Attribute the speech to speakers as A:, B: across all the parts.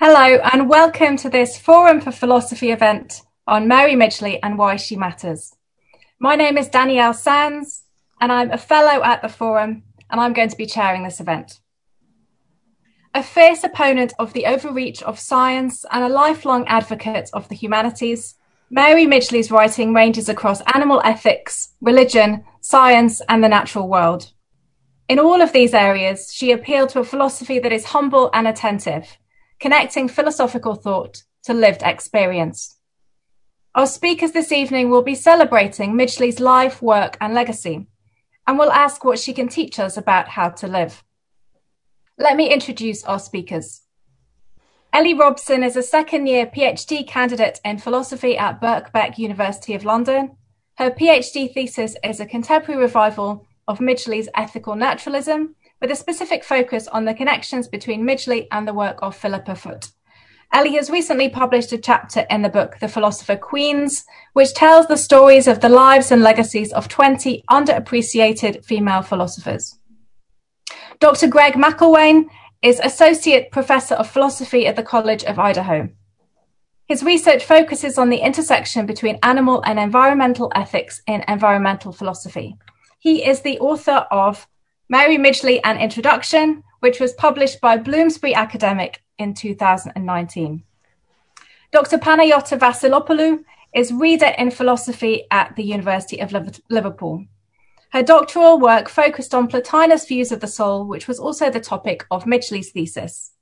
A: Hello, and welcome to this Forum for Philosophy event on Mary Midgley and why she matters. My name is Danielle Sands, and I'm a fellow at the Forum, and I'm going to be chairing this event. A fierce opponent of the overreach of science and a lifelong advocate of the humanities, Mary Midgley's writing ranges across animal ethics, religion, science, and the natural world. In all of these areas, she appealed to a philosophy that is humble and attentive connecting philosophical thought to lived experience. Our speakers this evening will be celebrating Midgley's life, work, and legacy, and will ask what she can teach us about how to live. Let me introduce our speakers. Ellie Robson is a second year PhD candidate in philosophy at Birkbeck University of London. Her PhD thesis is a contemporary revival of Midgley's ethical naturalism with a specific focus on the connections between Midgley and the work of Philippa Foot. Ellie has recently published a chapter in the book The Philosopher Queens, which tells the stories of the lives and legacies of 20 underappreciated female philosophers. Dr. Greg McElwain is Associate Professor of Philosophy at the College of Idaho. His research focuses on the intersection between animal and environmental ethics in environmental philosophy. He is the author of Mary Midgley An Introduction, which was published by Bloomsbury Academic in 2019. Dr. Panayiota Vassilopoulou is reader in philosophy at the University of Liverpool. Her doctoral work focused on Plotinus' views of the soul, which was also the topic of Midgley's thesis.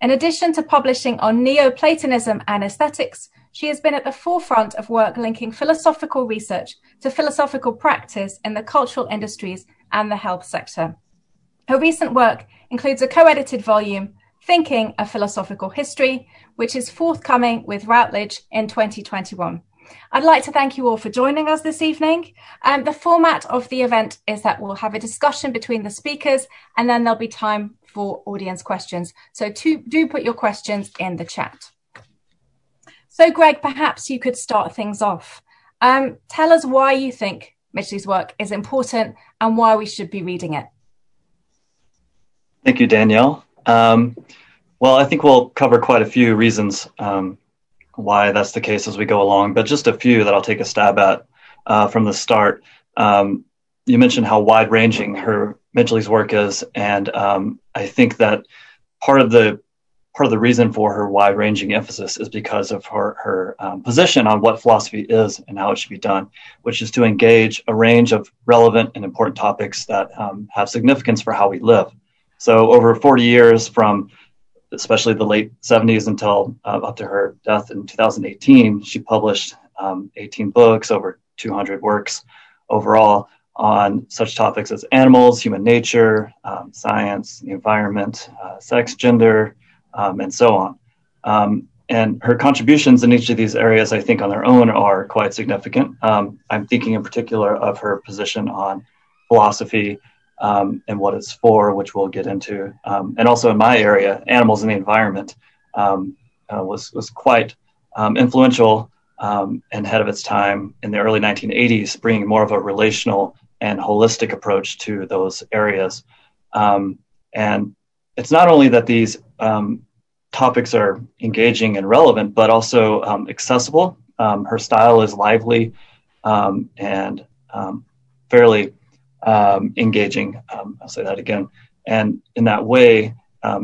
A: In addition to publishing on Neoplatonism and aesthetics, she has been at the forefront of work linking philosophical research to philosophical practice in the cultural industries and the health sector. Her recent work includes a co edited volume, Thinking a Philosophical History, which is forthcoming with Routledge in 2021. I'd like to thank you all for joining us this evening. Um, the format of the event is that we'll have a discussion between the speakers and then there'll be time for audience questions. So to, do put your questions in the chat. So Greg, perhaps you could start things off. Um, tell us why you think Midgley's work is important and why we should be reading it.
B: Thank you, Danielle. Um, well, I think we'll cover quite a few reasons um, why that's the case as we go along, but just a few that I'll take a stab at uh, from the start. Um, you mentioned how wide ranging her Midgley's work is, and um, I think that part of the part of the reason for her wide-ranging emphasis is because of her her um, position on what philosophy is and how it should be done, which is to engage a range of relevant and important topics that um, have significance for how we live. So, over 40 years, from especially the late 70s until uh, up to her death in 2018, she published um, 18 books, over 200 works overall on such topics as animals, human nature, um, science, the environment, uh, sex, gender, um, and so on. Um, and her contributions in each of these areas, I think, on their own are quite significant. Um, I'm thinking in particular of her position on philosophy um, and what it's for, which we'll get into. Um, and also in my area, animals and the environment um, uh, was, was quite influential and ahead of its time in the early 1980s, bringing more of a relational and holistic approach to those areas. and it's not only that these um, topics are engaging and relevant, but also um, accessible. Um, her style is lively um, and um, fairly um, engaging. I'll say that again. And in that way,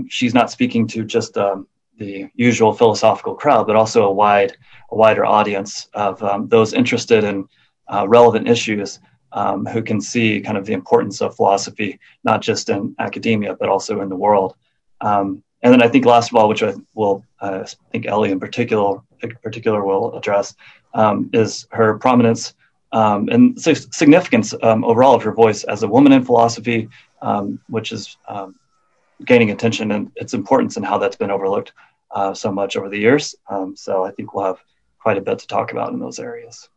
B: she's not speaking to just the usual philosophical crowd, but also a wide, a wider audience of those interested in uh, relevant issues um, who can see kind of the importance of philosophy, not just in academia, but also in the world. Um, and then I think last of all, which I will, uh, I think Ellie in particular, particular will address, um, is her prominence um, and significance um, overall of her voice as a woman in philosophy, um, which is gaining attention and its importance and how that's been overlooked uh, so much over the years. so I think we'll have quite a bit to talk about in those areas.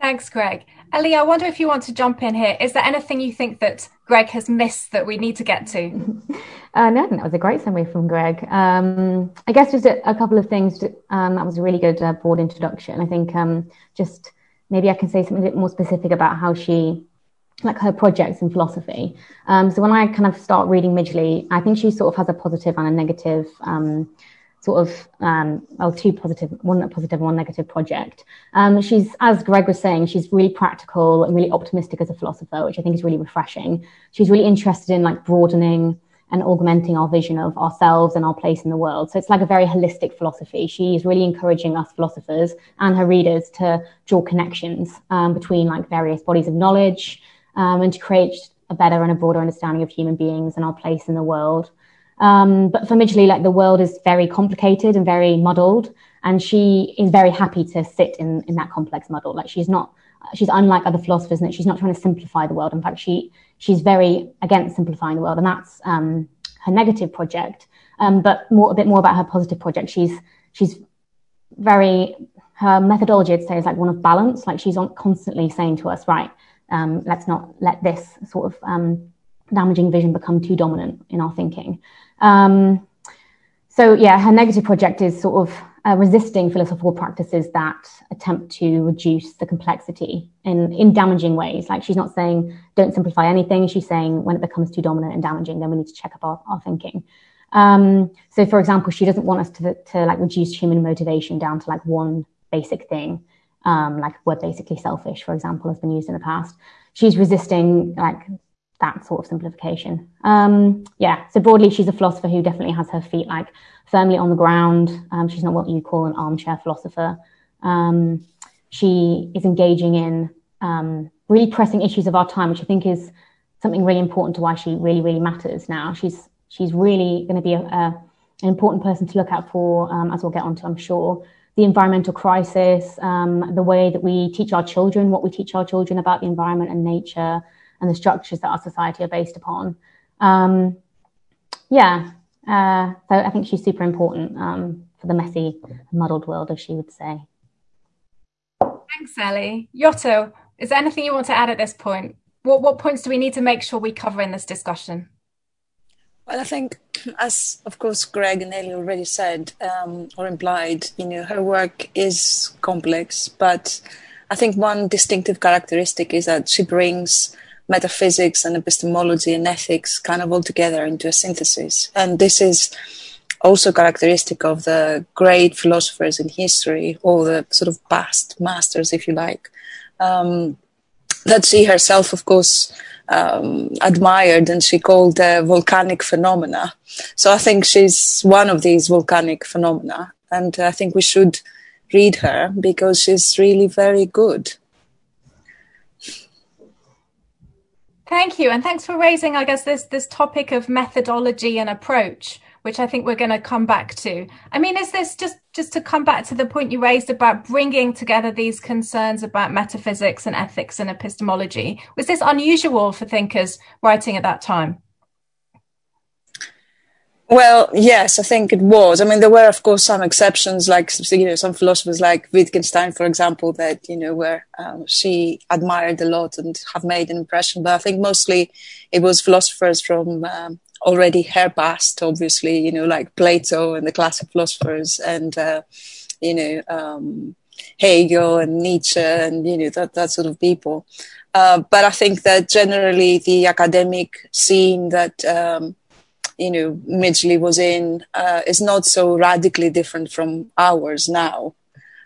A: Thanks, Greg. Ellie, I wonder if you want to jump in here. Is there anything you think that Greg has missed that we need to get to?
C: Uh, no, I think that was a great summary from Greg. Um, I guess just a, a couple of things. To, um, that was a really good uh, broad introduction. I think um, just maybe I can say something a bit more specific about how she, like her projects in philosophy. Um, so when I kind of start reading Midgley, I think she sort of has a positive and a negative um, sort of um, well, two positive, one positive, one negative project. Um, she's, as Greg was saying, she's really practical and really optimistic as a philosopher, which I think is really refreshing. She's really interested in like broadening and augmenting our vision of ourselves and our place in the world. So it's like a very holistic philosophy. She's really encouraging us philosophers and her readers to draw connections um, between like various bodies of knowledge um, and to create a better and a broader understanding of human beings and our place in the world. Um, but for Midgley, like the world is very complicated and very muddled, and she is very happy to sit in in that complex muddle. Like she's not, she's unlike other philosophers in that she's not trying to simplify the world. In fact, she she's very against simplifying the world, and that's um, her negative project. Um, but more a bit more about her positive project. She's she's very her methodology, I'd say, is like one of balance. Like she's on, constantly saying to us, right, um, let's not let this sort of um, damaging vision become too dominant in our thinking. Um, so yeah, her negative project is sort of uh, resisting philosophical practices that attempt to reduce the complexity in, in damaging ways. Like she's not saying don't simplify anything. She's saying when it becomes too dominant and damaging, then we need to check up our, our thinking. Um, so for example, she doesn't want us to, to like reduce human motivation down to like one basic thing. Um, like we're basically selfish, for example, has been used in the past. She's resisting like that sort of simplification. Um, yeah, so broadly, she's a philosopher who definitely has her feet like firmly on the ground. Um, she's not what you call an armchair philosopher. Um, she is engaging in um, really pressing issues of our time, which I think is something really important to why she really, really matters now. She's she's really going to be a, a, an important person to look out for, um, as we'll get onto, I'm sure. The environmental crisis, um, the way that we teach our children, what we teach our children about the environment and nature, and the structures that our society are based upon. Um, yeah, uh, so I think she's super important um, for the messy, muddled world, as she would say.
A: Thanks, Ellie. Yota, is there anything you want to add at this point? What, what points do we need to make sure we cover in this discussion?
D: Well, I think, as of course Greg and Ellie already said um, or implied, you know, her work is complex, but I think one distinctive characteristic is that she brings metaphysics and epistemology and ethics kind of all together into a synthesis. And this is also characteristic of the great philosophers in history, or the sort of past masters, if you like, um, that she herself, of course, um, admired and she called uh, volcanic phenomena. So I think she's one of these volcanic phenomena. And I think we should read her because she's really very good.
A: Thank you, and thanks for raising, I guess, this this topic of methodology and approach, which I think we're going to come back to. I mean, is this just just to come back to the point you raised about bringing together these concerns about metaphysics and ethics and epistemology? Was this unusual for thinkers writing at that time?
D: Well, yes, I think it was. I mean, there were, of course, some exceptions, like you know, some philosophers like Wittgenstein, for example, that you know, where um, she admired a lot and have made an impression. But I think mostly it was philosophers from um, already her past, obviously, you know, like Plato and the classic philosophers, and uh, you know, um, Hegel and Nietzsche, and you know, that that sort of people. Uh, but I think that generally the academic scene that um, you know Midgley was in uh, is not so radically different from ours now,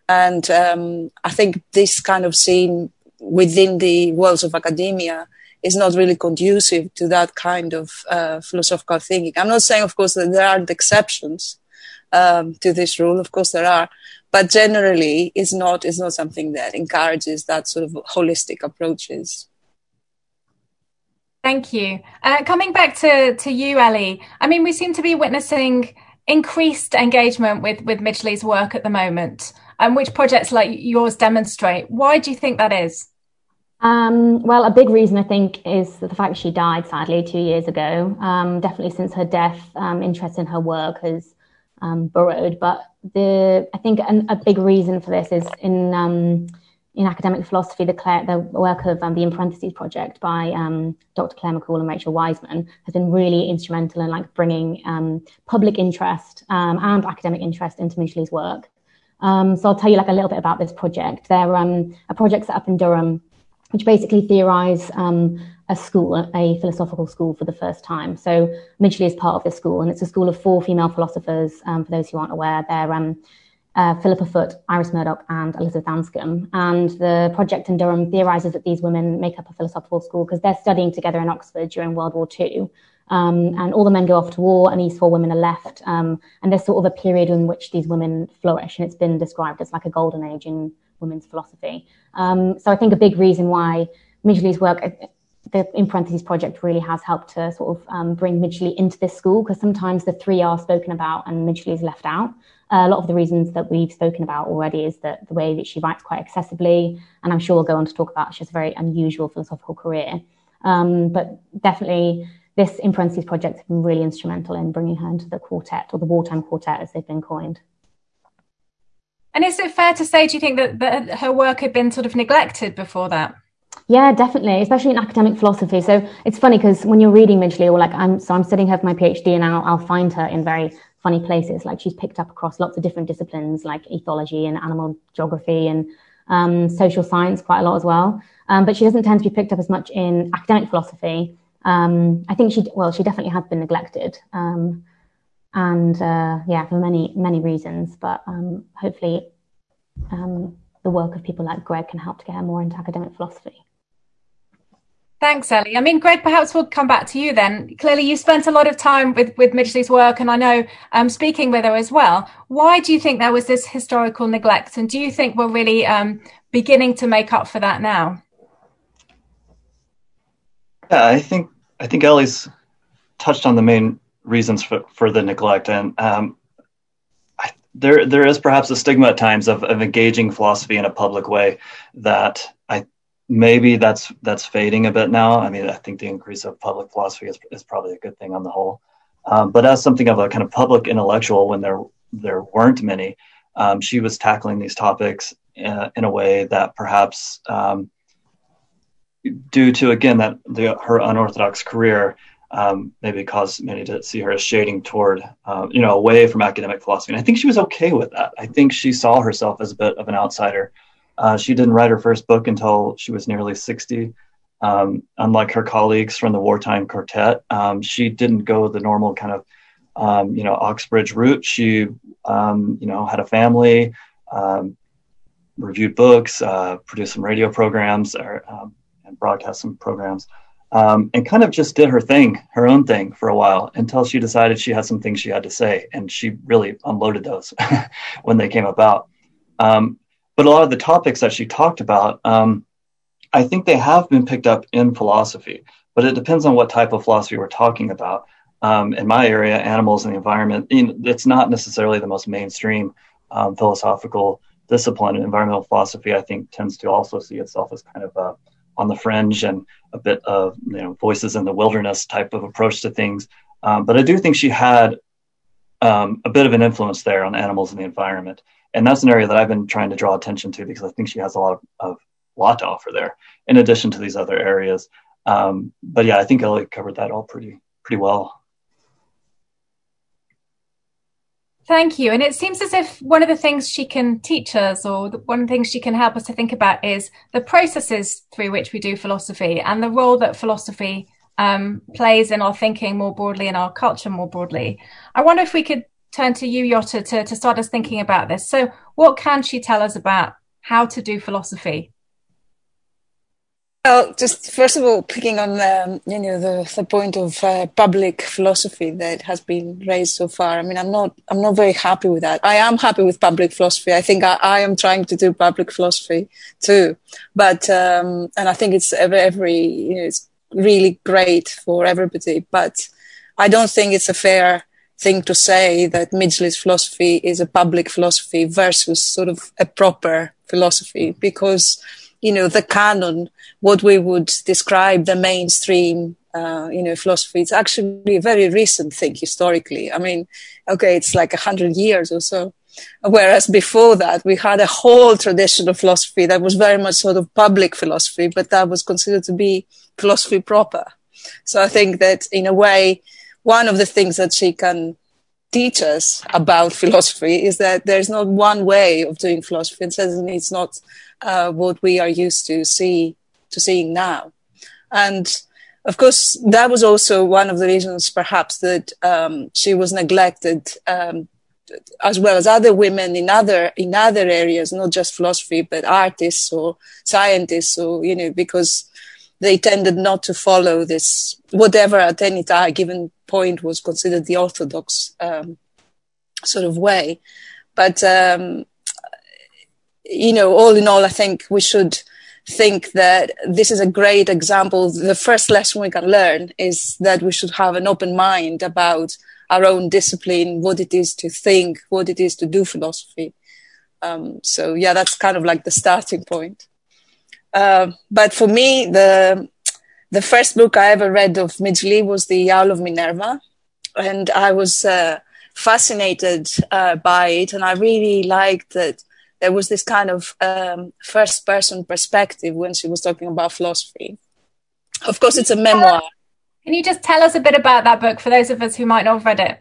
D: and um, I think this kind of scene within the worlds of academia is not really conducive to that kind of uh, philosophical thinking. I'm not saying, of course, that there aren't exceptions um, to this rule. Of course, there are, but generally, it's not is not something that encourages that sort of holistic approaches.
A: Thank you. Uh, coming back to, to you, Ellie, I mean, we seem to be witnessing increased engagement with, with Midgley's work at the moment, and um, which projects like yours demonstrate. Why do you think that is?
C: Um, well, a big reason I think is the fact she died sadly two years ago. Um, definitely since her death, um, interest in her work has um, burrowed. But the I think an, a big reason for this is in um, in academic philosophy, the, Clare, the work of um, the In Parentheses project by um, Dr. Clare Mac Cumhaill and Rachael Wiseman has been really instrumental in like bringing um, public interest um, and academic interest into Midgley's work. Um, so I'll tell you like a little bit about this project. They're um, a project set up in Durham, which basically theorize a school, a philosophical school for the first time. So Midgley is part of this school, and it's a school of four female philosophers. For those who aren't aware, they're uh, Philippa Foot, Iris Murdoch, and Elizabeth Anscombe. And the project in Durham theorizes that these women make up a philosophical school because they're studying together in Oxford during World War II. Um, and all the men go off to war, and these four women are left. Um, and there's sort of a period in which these women flourish, and it's been described as like a golden age in women's philosophy. Um, so I think a big reason why Midgley's work, uh, the in parentheses project, really has helped to sort of um, bring Midgley into this school because sometimes the three are spoken about and Midgley is left out. A lot of the reasons that we've spoken about already is that the way that she writes quite accessibly, and I'm sure we'll go on to talk about she has a very unusual philosophical career. Um, but definitely this in parentheses project has been really instrumental in bringing her into the quartet or the wartime quartet as they've been coined.
A: And is it fair to say, do you think that, that her work had been sort of neglected before that?
C: Yeah, definitely, especially in academic philosophy. So it's funny because when you're reading Midgley, or like I'm, so I'm studying her for my PhD, and I'll, I'll find her in very funny places. Like she's picked up across lots of different disciplines, like ethology and animal geography and um, social science, quite a lot as well. Um, but she doesn't tend to be picked up as much in academic philosophy. Um, I think she, well, she definitely has been neglected, um, and uh, yeah, for many many reasons. But um, hopefully, um, the work of people like Greg can help to get her more into academic philosophy.
A: Thanks, Ellie. I mean, Greg, perhaps we'll come back to you then. Clearly, you spent a lot of time with, with Midgley's work, and I know um, speaking with her as well. Why do you think there was this historical neglect, and do you think we're really um, beginning to make up for that now?
B: Yeah, I think I think Ellie's touched on the main reasons for, for the neglect, and um, I, there there is perhaps a stigma at times of, of engaging philosophy in a public way that maybe that's that's fading a bit now. I mean, I think the increase of public philosophy is, is probably a good thing on the whole. Um, but as something of a kind of public intellectual, when there there weren't many, um, she was tackling these topics in a, in a way that perhaps, um, due to again that the, her unorthodox career, um, maybe caused many to see her as shading toward, uh, you know, away from academic philosophy. And I think she was okay with that. I think she saw herself as a bit of an outsider. Uh, she didn't write her first book until she was nearly 60. Um, unlike her colleagues from the wartime quartet, um, she didn't go the normal kind of, um, you know, Oxbridge route. She, um, you know, had a family, um, reviewed books, uh, produced some radio programs, or, um, and broadcast some programs, and kind of just did her thing, her own thing for a while until she decided she had some things she had to say, and she really unloaded those when they came about. Um, but a lot of the topics that she talked about, um, I think they have been picked up in philosophy, but it depends on what type of philosophy we're talking about. Um, in my area, animals and the environment, you know, it's not necessarily the most mainstream um, philosophical discipline. Environmental philosophy, I think, tends to also see itself as kind of uh, on the fringe and a bit of you know voices in the wilderness type of approach to things. Um, but I do think she had um, a bit of an influence there on animals and the environment and that's an area that I've been trying to draw attention to because I think she has a lot of, of lot to offer there, in addition to these other areas. Um, but yeah, I think Ellie covered that all pretty pretty well.
A: Thank you. And it seems as if one of the things she can teach us, or one thing she can help us to think about, is the processes through which we do philosophy and the role that philosophy um, plays in our thinking more broadly, in our culture more broadly. I wonder if we could turn to you, Yota, to, to start us thinking about this. So, what can she tell us about how to do philosophy?
D: Well, just first of all, picking on um, you know the, the point of uh, public philosophy that has been raised so far. I mean, I'm not I'm not very happy with that. I am happy with public philosophy. I think I, I am trying to do public philosophy too, but um, and I think it's every, every you know, it's really great for everybody. But I don't think it's a fair thing to say that Midgley's philosophy is a public philosophy versus sort of a proper philosophy because, you know, the canon, what we would describe the mainstream, uh, you know, philosophy, it's actually a very recent thing historically. I mean, okay, it's like a hundred years or so. Whereas before that, we had a whole tradition of philosophy that was very much sort of public philosophy, but that was considered to be philosophy proper. So I think that in a way, one of the things that she can teach us about philosophy is that there's not one way of doing philosophy, and certainly it's not uh, what we are used to see to seeing now. And of course, that was also one of the reasons, perhaps, that um, she was neglected, um, as well as other women in other in other areas, not just philosophy, but artists or scientists, or you know, because they tended not to follow this whatever at any time given point was considered the orthodox um, sort of way. But um, you know, all in all, I think we should think that this is a great example. The first lesson we can learn is that we should have an open mind about our own discipline, what it is to think, what it is to do philosophy. Um, so yeah, that's kind of like the starting point. Uh, but for me, the the first book I ever read of Midgley was The Owl of Minerva, and I was uh, fascinated uh, by it, and I really liked that there was this kind of um, first person perspective when she was talking about philosophy. Of course, it's a memoir.
A: Can you just tell us a bit about that book for those of us who might not have read it?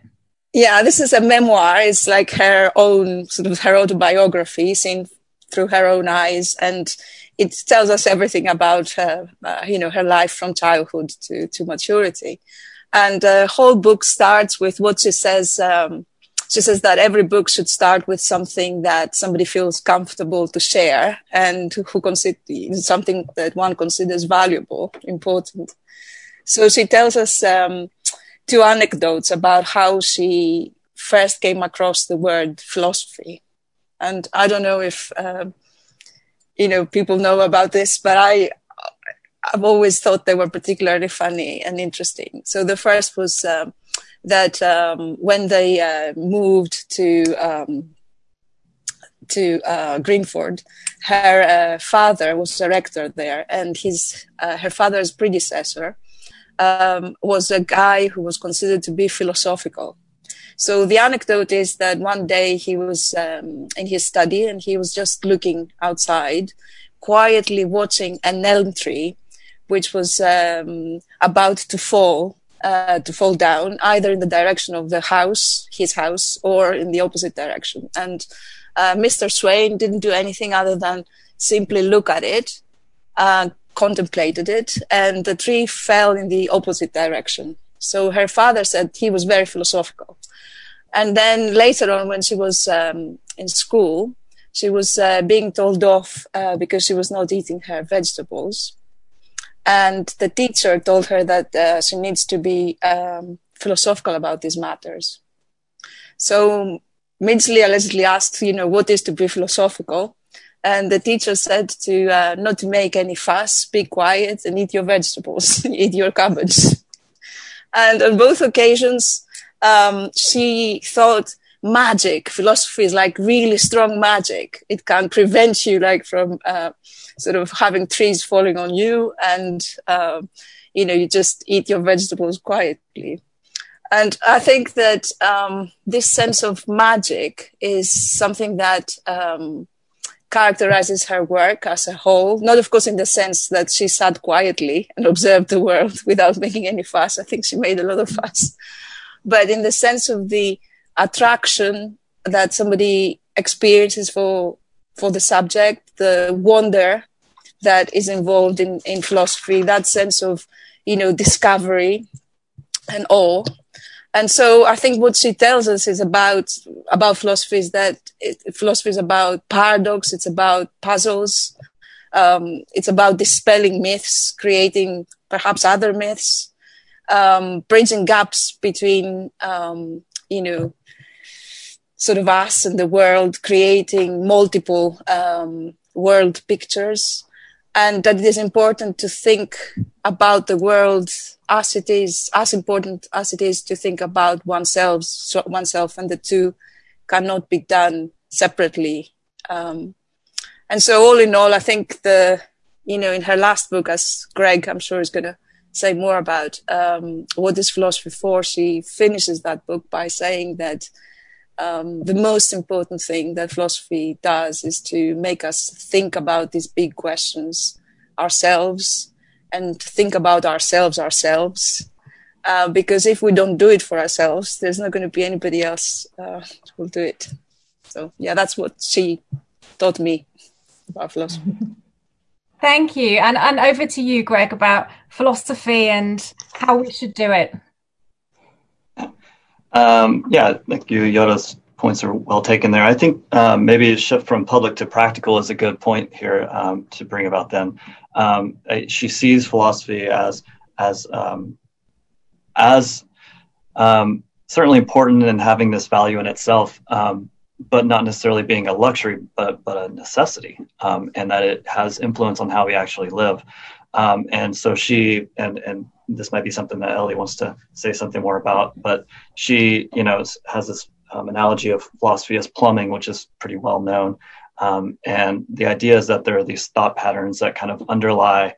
D: Yeah, this is a memoir. It's like her own sort of her autobiography seen through her own eyes. And it tells us everything about her, uh, you know, her life from childhood to, to maturity. And the whole book starts with what she says, um, she says that every book should start with something that somebody feels comfortable to share and who consider something that one considers valuable, important. So she tells us um, two anecdotes about how she first came across the word philosophy. And I don't know if, uh, you know, people know about this, but I, I've always thought they were particularly funny and interesting. So the first was, um, that um, when they uh, moved to um, to uh, Greenford, her uh, father was a rector there, and his uh, her father's predecessor um, was a guy who was considered to be philosophical. So the anecdote is that one day he was um, in his study and he was just looking outside, quietly watching an elm tree, which was um, about to fall uh, to fall down either in the direction of the house, his house, or in the opposite direction. And uh, Mr. Swain didn't do anything other than simply look at it, uh, contemplated it, and the tree fell in the opposite direction. So her father said he was very philosophical. And then later on, when she was um, in school, she was uh, being told off uh, because she was not eating her vegetables and the teacher told her that uh, she needs to be um, philosophical about these matters. So Midgley allegedly asked, you know, what is to be philosophical? And the teacher said to uh, not to make any fuss, be quiet, and eat your vegetables, eat your cabbage. And on both occasions, um, she thought magic, philosophy is like really strong magic. It can prevent you like from uh, sort of having trees falling on you and, uh, you know, you just eat your vegetables quietly. And I think that um, this sense of magic is something that um, characterizes her work as a whole. Not, of course, in the sense that she sat quietly and observed the world without making any fuss. I think she made a lot of fuss. But in the sense of the attraction that somebody experiences for for the subject, the wonder that is involved in, in philosophy, that sense of, you know, discovery and awe. And so I think what she tells us is about, about philosophy is that it, philosophy is about paradox. It's about puzzles. Um, it's about dispelling myths, creating perhaps other myths, um, bridging gaps between, um, you know, sort of us and the world, creating multiple um, world pictures, and that it is important to think about the world as it is, as important as it is to think about oneself, oneself, and the two cannot be done separately. Um, and so, all in all, I think the, you know, in her last book, as Greg, I'm sure, is going to say more about um, what is philosophy for, she finishes that book by saying that um, the most important thing that philosophy does is to make us think about these big questions ourselves and think about ourselves ourselves. Uh, because if we don't do it for ourselves, there's not going to be anybody else uh, who will do it. So yeah, that's what she taught me about philosophy.
A: Thank you. And, and over to you, Greg, about philosophy and how we should do it.
B: Um, yeah, thank you. Yota's points are well taken there. I think um, maybe a shift from public to practical is a good point here um, to bring about then. Um, she sees philosophy as, as, um, as um, certainly important in having this value in itself, but not necessarily being a luxury, but but a necessity, um, and that it has influence on how we actually live. Um, and so she and and this might be something that Ellie wants to say something more about, but she you know has this um, analogy of philosophy as plumbing, which is pretty well known. Um, and the idea is that there are these thought patterns that kind of underlie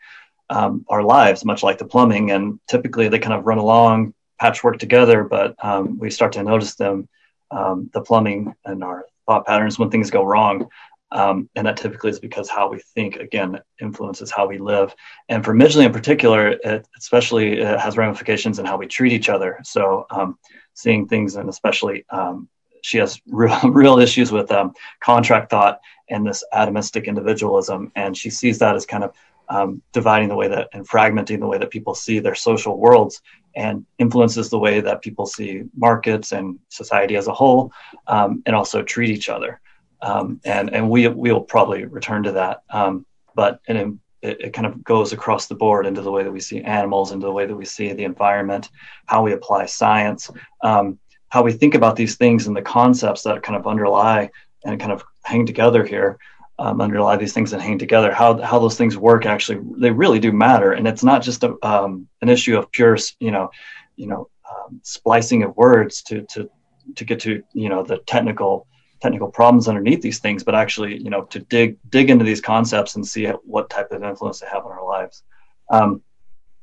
B: um, our lives, much like the plumbing, and typically they kind of run along, patchwork together, but um, we start to notice them um, the plumbing and our thought patterns when things go wrong. Um, and that typically is because how we think, again, influences how we live. And for Midgley in particular, it especially it has ramifications in how we treat each other. So um, seeing things, and especially um, she has real, real issues with um, contract thought and this atomistic individualism. And she sees that as kind of um, dividing the way that and fragmenting the way that people see their social worlds and influences the way that people see markets and society as a whole, um, and also treat each other. Um, and and we we'll probably return to that. Um, but it, it, kind of goes across the board into the way that we see animals, into the way that we see the environment, how we apply science, um, how we think about these things, and the concepts that kind of underlie and kind of hang together here um, underlie these things and hang together. How how those things work actually they really do matter, and it's not just a, um, an issue of pure you know you know um, splicing of words to to to get to you know the technical technical problems underneath these things, but actually you know to dig dig into these concepts and see what type of influence they have on our lives. Um,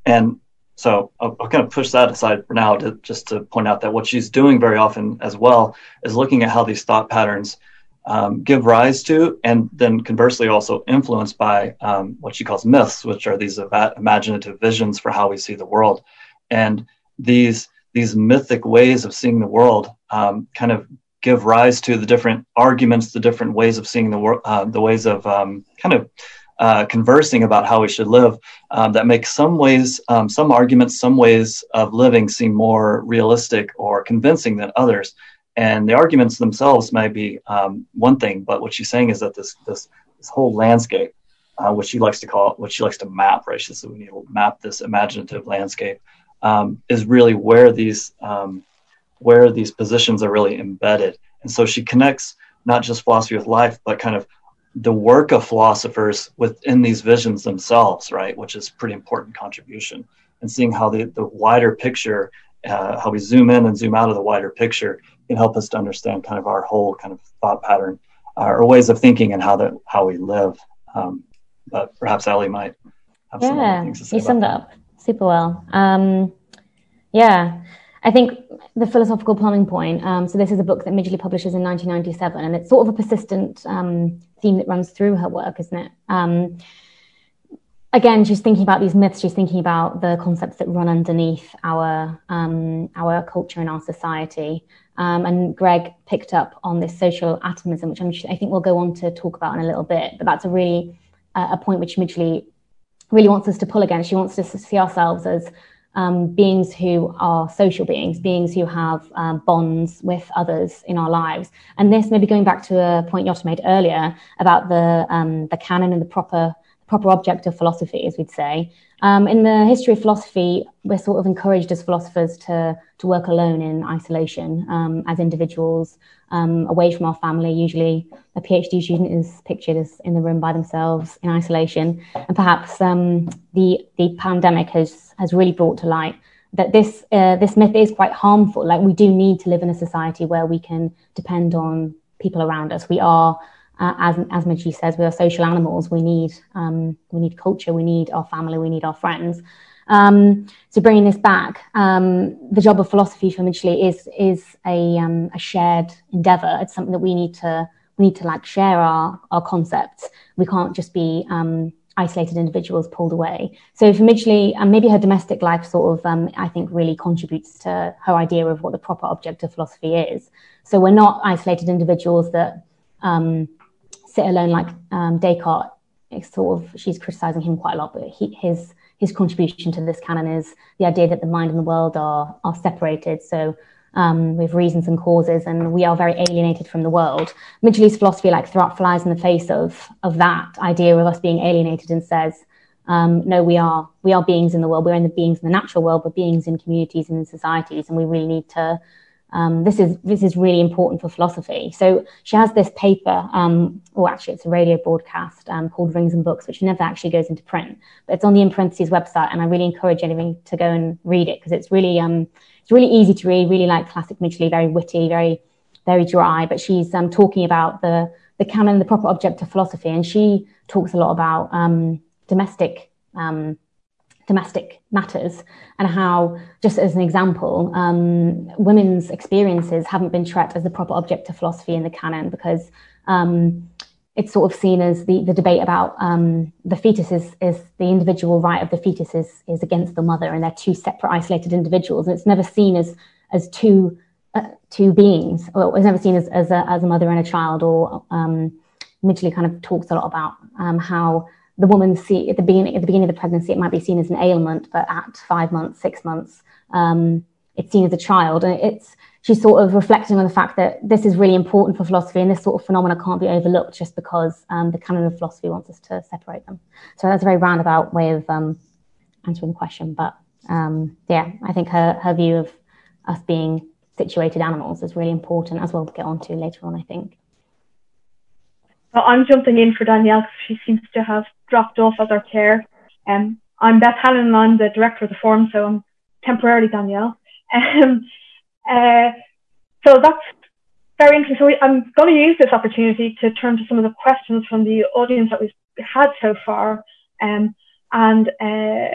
B: and so I'll, I'll, kind of push that aside for now to just to point out that what she's doing very often as well is looking at how these thought patterns um, give rise to, and then conversely also influenced by um, what she calls myths, which are these imaginative visions for how we see the world. And these these mythic ways of seeing the world um, kind of give rise to the different arguments, the different ways of seeing the world, uh, the ways of um, kind of uh, conversing about how we should live um, that make some ways, um, some arguments, some ways of living seem more realistic or convincing than others. And the arguments themselves may be um, one thing, but what she's saying is that this this this whole landscape, uh, which she likes to call, what she likes to map, right? She says we need to map this imaginative landscape, um, is really where these um, where these positions are really embedded. And so she connects not just philosophy with life, but kind of the work of philosophers within these visions themselves, right? Which is pretty important contribution. And seeing how the, the wider picture, uh, how we zoom in and zoom out of the wider picture can help us to understand kind of our whole kind of thought pattern uh, or ways of thinking and how that how we live. Um, but perhaps Ellie might have yeah, some other things to say.
C: You summed up super well. Um, yeah, I think the philosophical plumbing point. Um, so this is a book that Midgley publishes in 1997, and it's sort of a persistent um, theme that runs through her work, isn't it? Um, again, she's thinking about these myths. She's thinking about the concepts that run underneath our um, our culture and our society. Um, and Greg picked up on this social atomism, which I'm, i think we'll go on to talk about in a little bit. But that's a really uh, a point which Midgley really wants us to pull against. She wants us to see ourselves as um, beings who are social beings, beings who have um, bonds with others in our lives. And this, maybe going back to a point Yota made earlier about the um, the canon and the proper proper object of philosophy, as we'd say. Um, in the history of philosophy, we're sort of encouraged as philosophers to, to work alone in isolation um, as individuals, um, away from our family. Usually, a PhD student is pictured as in the room by themselves in isolation. And perhaps um, the, the pandemic has, has really brought to light that this, uh, this myth is quite harmful. Like, we do need to live in a society where we can depend on people around us. We are uh, as as says, we are social animals. We need um, we need culture. We need our family. We need our friends. Um, so bringing this back, um, the job of philosophy for Midgley is is a, um, a shared endeavor. It's something that we need to we need to like share our our concepts. We can't just be um, isolated individuals pulled away. So for Midgley, and maybe her domestic life sort of, um, I think, really contributes to her idea of what the proper object of philosophy is. So we're not isolated individuals that um, sit alone like um, Descartes it's sort of she's criticizing him quite a lot, but he, his his contribution to this canon is the idea that the mind and the world are are separated. So um, with reasons and causes, and we are very alienated from the world. Midgley's philosophy like flies in the face of of that idea of us being alienated and says, um, no, we are we are beings in the world. We're in the beings in the natural world, but beings in communities and in societies, and we really need to. Um, this is this is really important for philosophy. So she has this paper, um, or actually it's a radio broadcast um, called Rings and Books, which never actually goes into print, but it's on the In Parentheses website, and I really encourage anyone to go and read it because it's really um, it's really easy to read, really like classic Midgley, very witty, very very dry. But she's um, talking about the the canon, the proper object of philosophy, and she talks a lot about um, domestic um, domestic matters and how, just as an example, um, women's experiences haven't been treated as the proper object of philosophy in the canon because um, it's sort of seen as the, the debate about um, the fetus is, is the individual right of the fetus is, is against the mother and they're two separate isolated individuals. And it's never seen as as two uh, two beings. Or it's never seen as, as, a, as a mother and a child or um, Midgley kind of talks a lot about um, how the woman see at the beginning at the beginning of the pregnancy it might be seen as an ailment, but at five months, six months, um, it's seen as a child, and it's she's sort of reflecting on the fact that this is really important for philosophy, and this sort of phenomena can't be overlooked just because um, the canon of philosophy wants us to separate them. So that's a very roundabout way of um, answering the question, but um, yeah, I think her her view of us being situated animals is really important, as we'll get on to later on. I think.
E: I'm jumping in for Danielle because she seems to have dropped off as our chair. Um, I'm Beth Helen and I'm the director of the forum, so I'm temporarily Danielle. Um, uh, so that's very interesting. So we, I'm going to use this opportunity to turn to some of the questions from the audience that we've had so far. Um, and uh,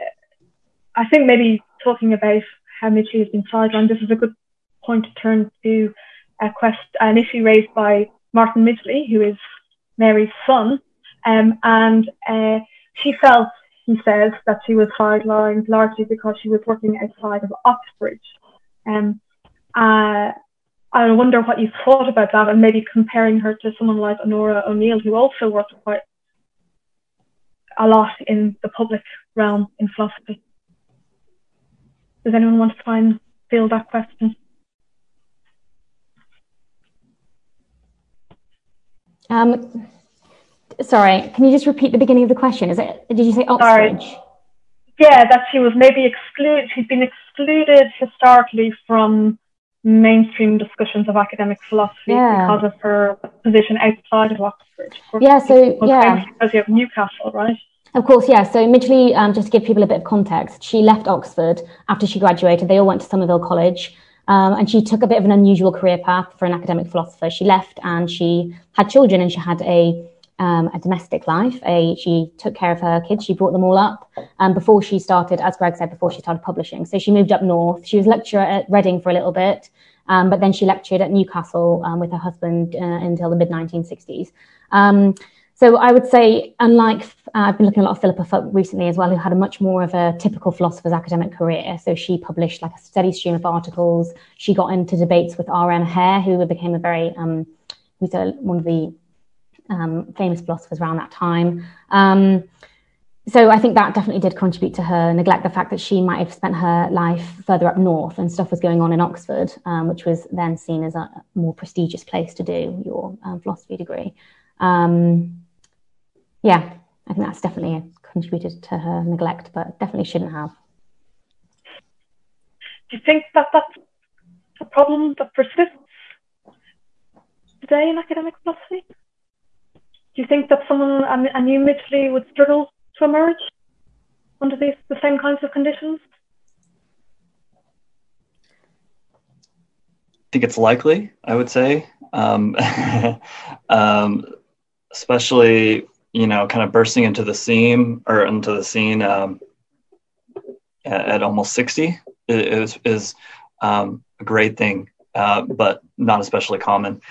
E: I think maybe talking about how Midgley has been sidelined, this is a good point to turn to a quest, an issue raised by Martin Midgley, who is Mary's son, um, and uh, she felt, he says, that she was sidelined largely because she was working outside of Oxbridge. Um, uh, I wonder what you thought about that, and maybe comparing her to someone like Onora O'Neill, who also worked quite a lot in the public realm in philosophy. Does anyone want to try and field that question?
C: Um, sorry, can you just repeat the beginning of the question? Is it? Did you say Oxbridge?
E: Yeah, that she was maybe excluded. she'd been excluded historically from mainstream discussions of academic philosophy because of her position outside of Oxford.
C: Yeah, so yeah,
E: because you have Newcastle, right?
C: Of course, yeah. So Midgley, um, just to give people a bit of context, she left Oxford after she graduated. They all went to Somerville College. Um, and she took a bit of an unusual career path for an academic philosopher. She left and she had children and she had a um, a domestic life. A, she took care of her kids. She brought them all up um, before she started, as Greg said, before she started publishing. So she moved up north. She was lecturer at Reading for a little bit, um, but then she lectured at Newcastle um, with her husband uh, until the mid 1960s. So I would say, unlike uh, I've been looking at a lot of Philippa Foot recently as well, who had a much more of a typical philosopher's academic career. So she published like a steady stream of articles. She got into debates with R.M. Hare, who became a very um, who's a, one of the um, famous philosophers around that time. Um, so I think that definitely did contribute to her neglect the fact that she might have spent her life further up north and stuff was going on in Oxford, um, which was then seen as a more prestigious place to do your um, philosophy degree. Um, yeah, I think that's definitely contributed to her neglect, but definitely shouldn't have.
E: Do you think that that's a problem that persists today in academic philosophy? Do you think that someone, a new Midgley, would struggle to emerge under these the same kinds of conditions?
B: I think it's likely. I would say, um, um, especially you know, kind of bursting into the scene or into the scene um, at, at, almost 60 is, is um, a great thing, uh, but not especially common.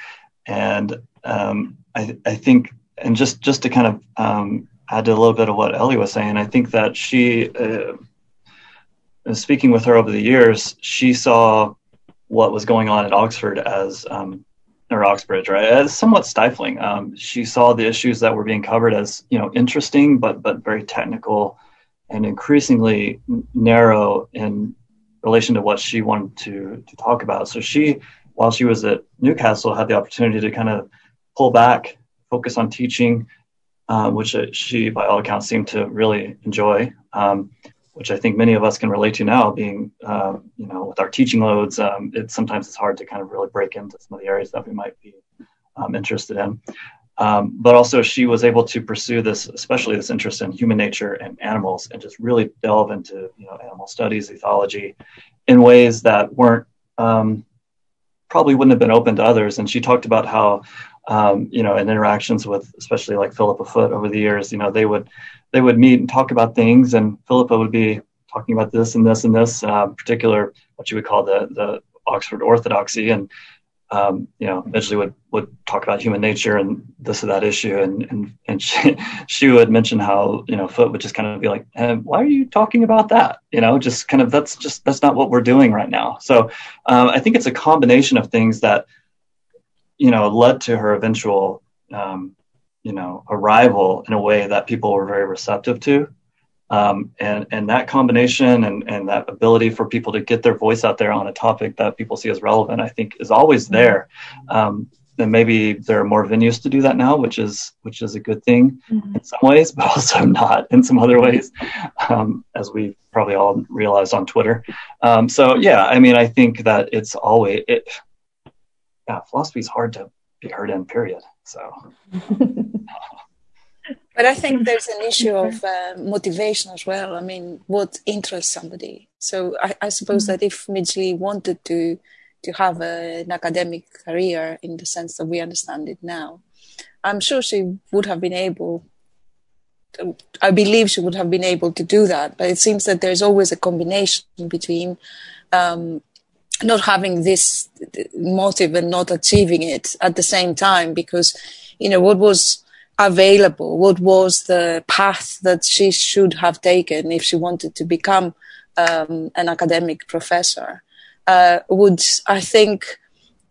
B: And um, I, I, think, and just, just to kind of um, add to a little bit of what Ellie was saying, I think that she, uh, speaking with her over the years, she saw what was going on at Oxford as um, or Oxbridge, right? It's somewhat stifling. Um, she saw the issues that were being covered as you know interesting, but but very technical, and increasingly narrow in relation to what she wanted to to talk about. So she, while she was at Newcastle, had the opportunity to kind of pull back, focus on teaching, uh, which she, by all accounts, seemed to really enjoy. Um, which I think many of us can relate to now, being uh, you know with our teaching loads, um, sometimes it's hard to kind of really break into some of the areas that we might be um, interested in. Um, but also, she was able to pursue this, especially this interest in human nature and animals, and just really delve into you know animal studies, ethology, in ways that weren't um, probably wouldn't have been open to others. And she talked about how um, you know, in interactions with especially like Philippa Foot over the years, you know, they would they would meet and talk about things, and Philippa would be talking about this and this and this uh, particular what you would call the the Oxford orthodoxy, and um, you know, Midgley would would talk about human nature and this or that issue, and and and she she would mention how you know Foot would just kind of be like, why are you talking about that? You know, just kind of that's just that's not what we're doing right now. So um, I think it's a combination of things that you know, led to her eventual, um, you know, arrival in a way that people were very receptive to. Um, and and that combination and and that ability for people to get their voice out there on a topic that people see as relevant, I think, is always mm-hmm. there. Um, and maybe there are more venues to do that now, which is which is a good thing mm-hmm. in some ways, but also not in some other ways, um, as we probably all realized on Twitter. Um, so yeah, I mean, I think that it's always it, yeah, philosophy is hard to be heard in, period. So.
D: but I think there's an issue of uh, motivation as well. I mean, what interests somebody. So I, I suppose mm-hmm. that if Midgley wanted to to have a, an academic career in the sense that we understand it now, I'm sure she would have been able. To, I believe she would have been able to do that, but it seems that there's always a combination between um, not having this motive and not achieving it at the same time because you know what was available what was the path that she should have taken if she wanted to become um, an academic professor uh, would i think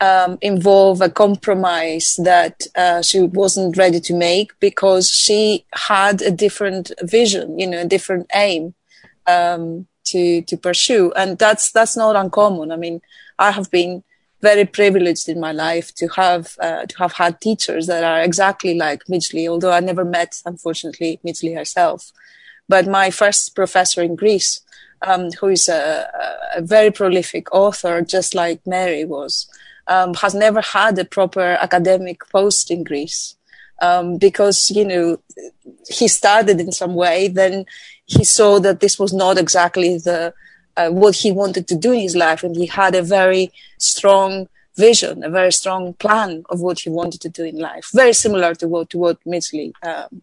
D: um, involve a compromise that uh, she wasn't ready to make because she had a different vision you know a different aim um, to to pursue and that's that's not uncommon i mean i have been very privileged in my life to have uh, to have had teachers that are exactly like Midgley, although I never met, unfortunately, Midgley herself. But my first professor in Greece, um, who is a, a, very prolific author, just like Mary was, um, has never had a proper academic post in Greece. Um, because, you know, he started in some way, then he saw that this was not exactly the uh, what he wanted to do in his life, and he had a very strong vision, a very strong plan of what he wanted to do in life, very similar to what to what um,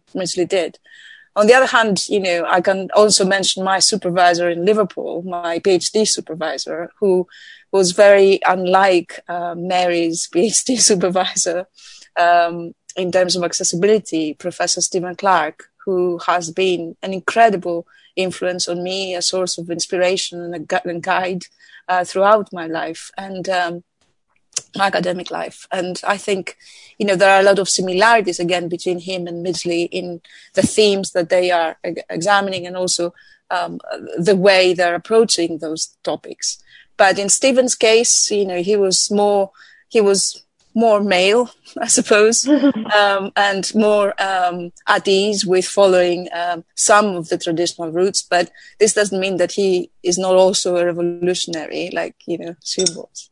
D: did. On the other hand, you know, I can also mention my supervisor in Liverpool, my PhD supervisor, who was very unlike uh, Mary's PhD supervisor um, in terms of accessibility, Professor Stephen Clark, who has been an incredible influence on me, a source of inspiration and a, guide uh, throughout my life and um, my academic life. And I think, you know, there are a lot of similarities again between him and Midgley in the themes that they are examining and also um, the way they're approaching those topics. But in Stephen's case, you know, he was more, he was more male, I suppose, um, and more um, at ease with following um, some of the traditional routes. But this doesn't mean that he is not also a revolutionary, like you know, was.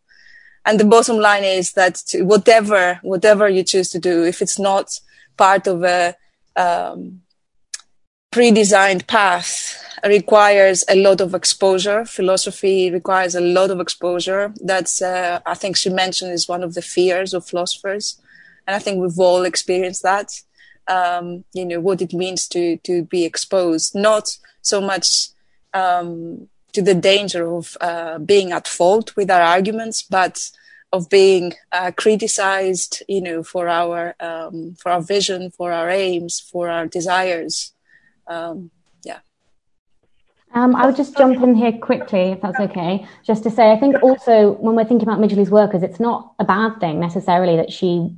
D: And the bottom line is that whatever whatever you choose to do, if it's not part of a um, pre-designed path requires a lot of exposure. Philosophy requires a lot of exposure. That's, uh, I think she mentioned is one of the fears of philosophers. And I think we've all experienced that. Um, you know, what it means to, to be exposed, not so much, um, to the danger of, uh, being at fault with our arguments, but of being uh, criticized, you know, for our um, for our vision, for our aims, for our desires, um, yeah.
C: Um, I would just jump in here quickly, if that's okay, just to say I think also when we're thinking about Midgley's work, is it's not a bad thing necessarily that she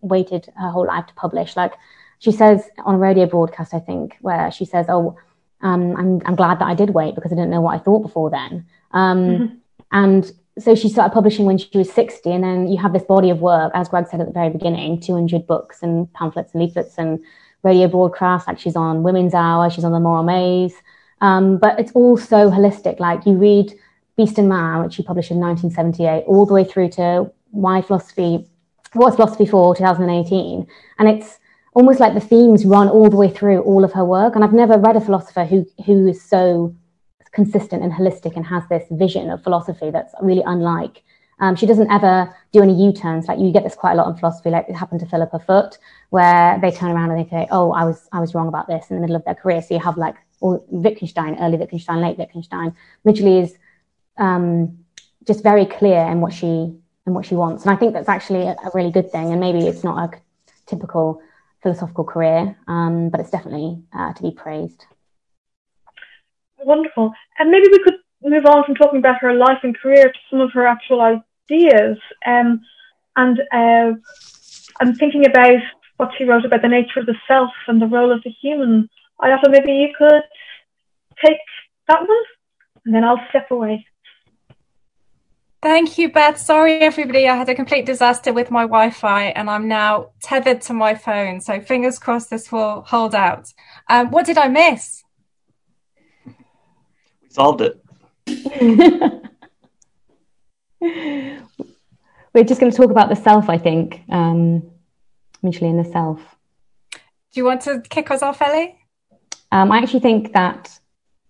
C: waited her whole life to publish. Like she says on a radio broadcast, I think, where she says, "Oh, um, I'm I'm glad that I did wait because I didn't know what I thought before then." Um, mm-hmm. And so she started publishing when she was 60, and then you have this body of work, as Greg said at the very beginning, 200 books and pamphlets and leaflets and radio broadcasts. Like she's on Women's Hour, she's on the Moral Maze. Um, but it's all so holistic. Like you read Beast and Man, which she published in 1978, all the way through to Why Philosophy, What's Philosophy for 2018. And it's almost like the themes run all the way through all of her work. And I've never read a philosopher who, who is so consistent and holistic and has this vision of philosophy that's really unlike. Um, she doesn't ever do any U-turns. Like you get this quite a lot in philosophy, like it happened to Philippa Foot, where they turn around and they say, "Oh, I was I was wrong about this" in the middle of their career. So you have like Wittgenstein, early Wittgenstein, late Wittgenstein. Midgley is um, just very clear in what she in what she wants, and I think that's actually a, a really good thing. And maybe it's not a typical philosophical career, um, but it's definitely uh, to be praised.
E: Wonderful, and maybe we could move on from talking about her life and career to some of her actual ideas. Um, and uh, I'm thinking about what she wrote about the nature of the self and the role of the human I thought maybe you could take that one and then I'll step away.
A: Thank you, Beth. Sorry, everybody. I had a complete disaster with my Wi Fi and I'm now tethered to my phone. So fingers crossed this will hold out. Um, what did I miss?
B: We solved it.
C: We're just going to talk about the self, I think, um, mutually in the self.
A: Do you want to kick us off, Ellie?
C: Um, I actually think that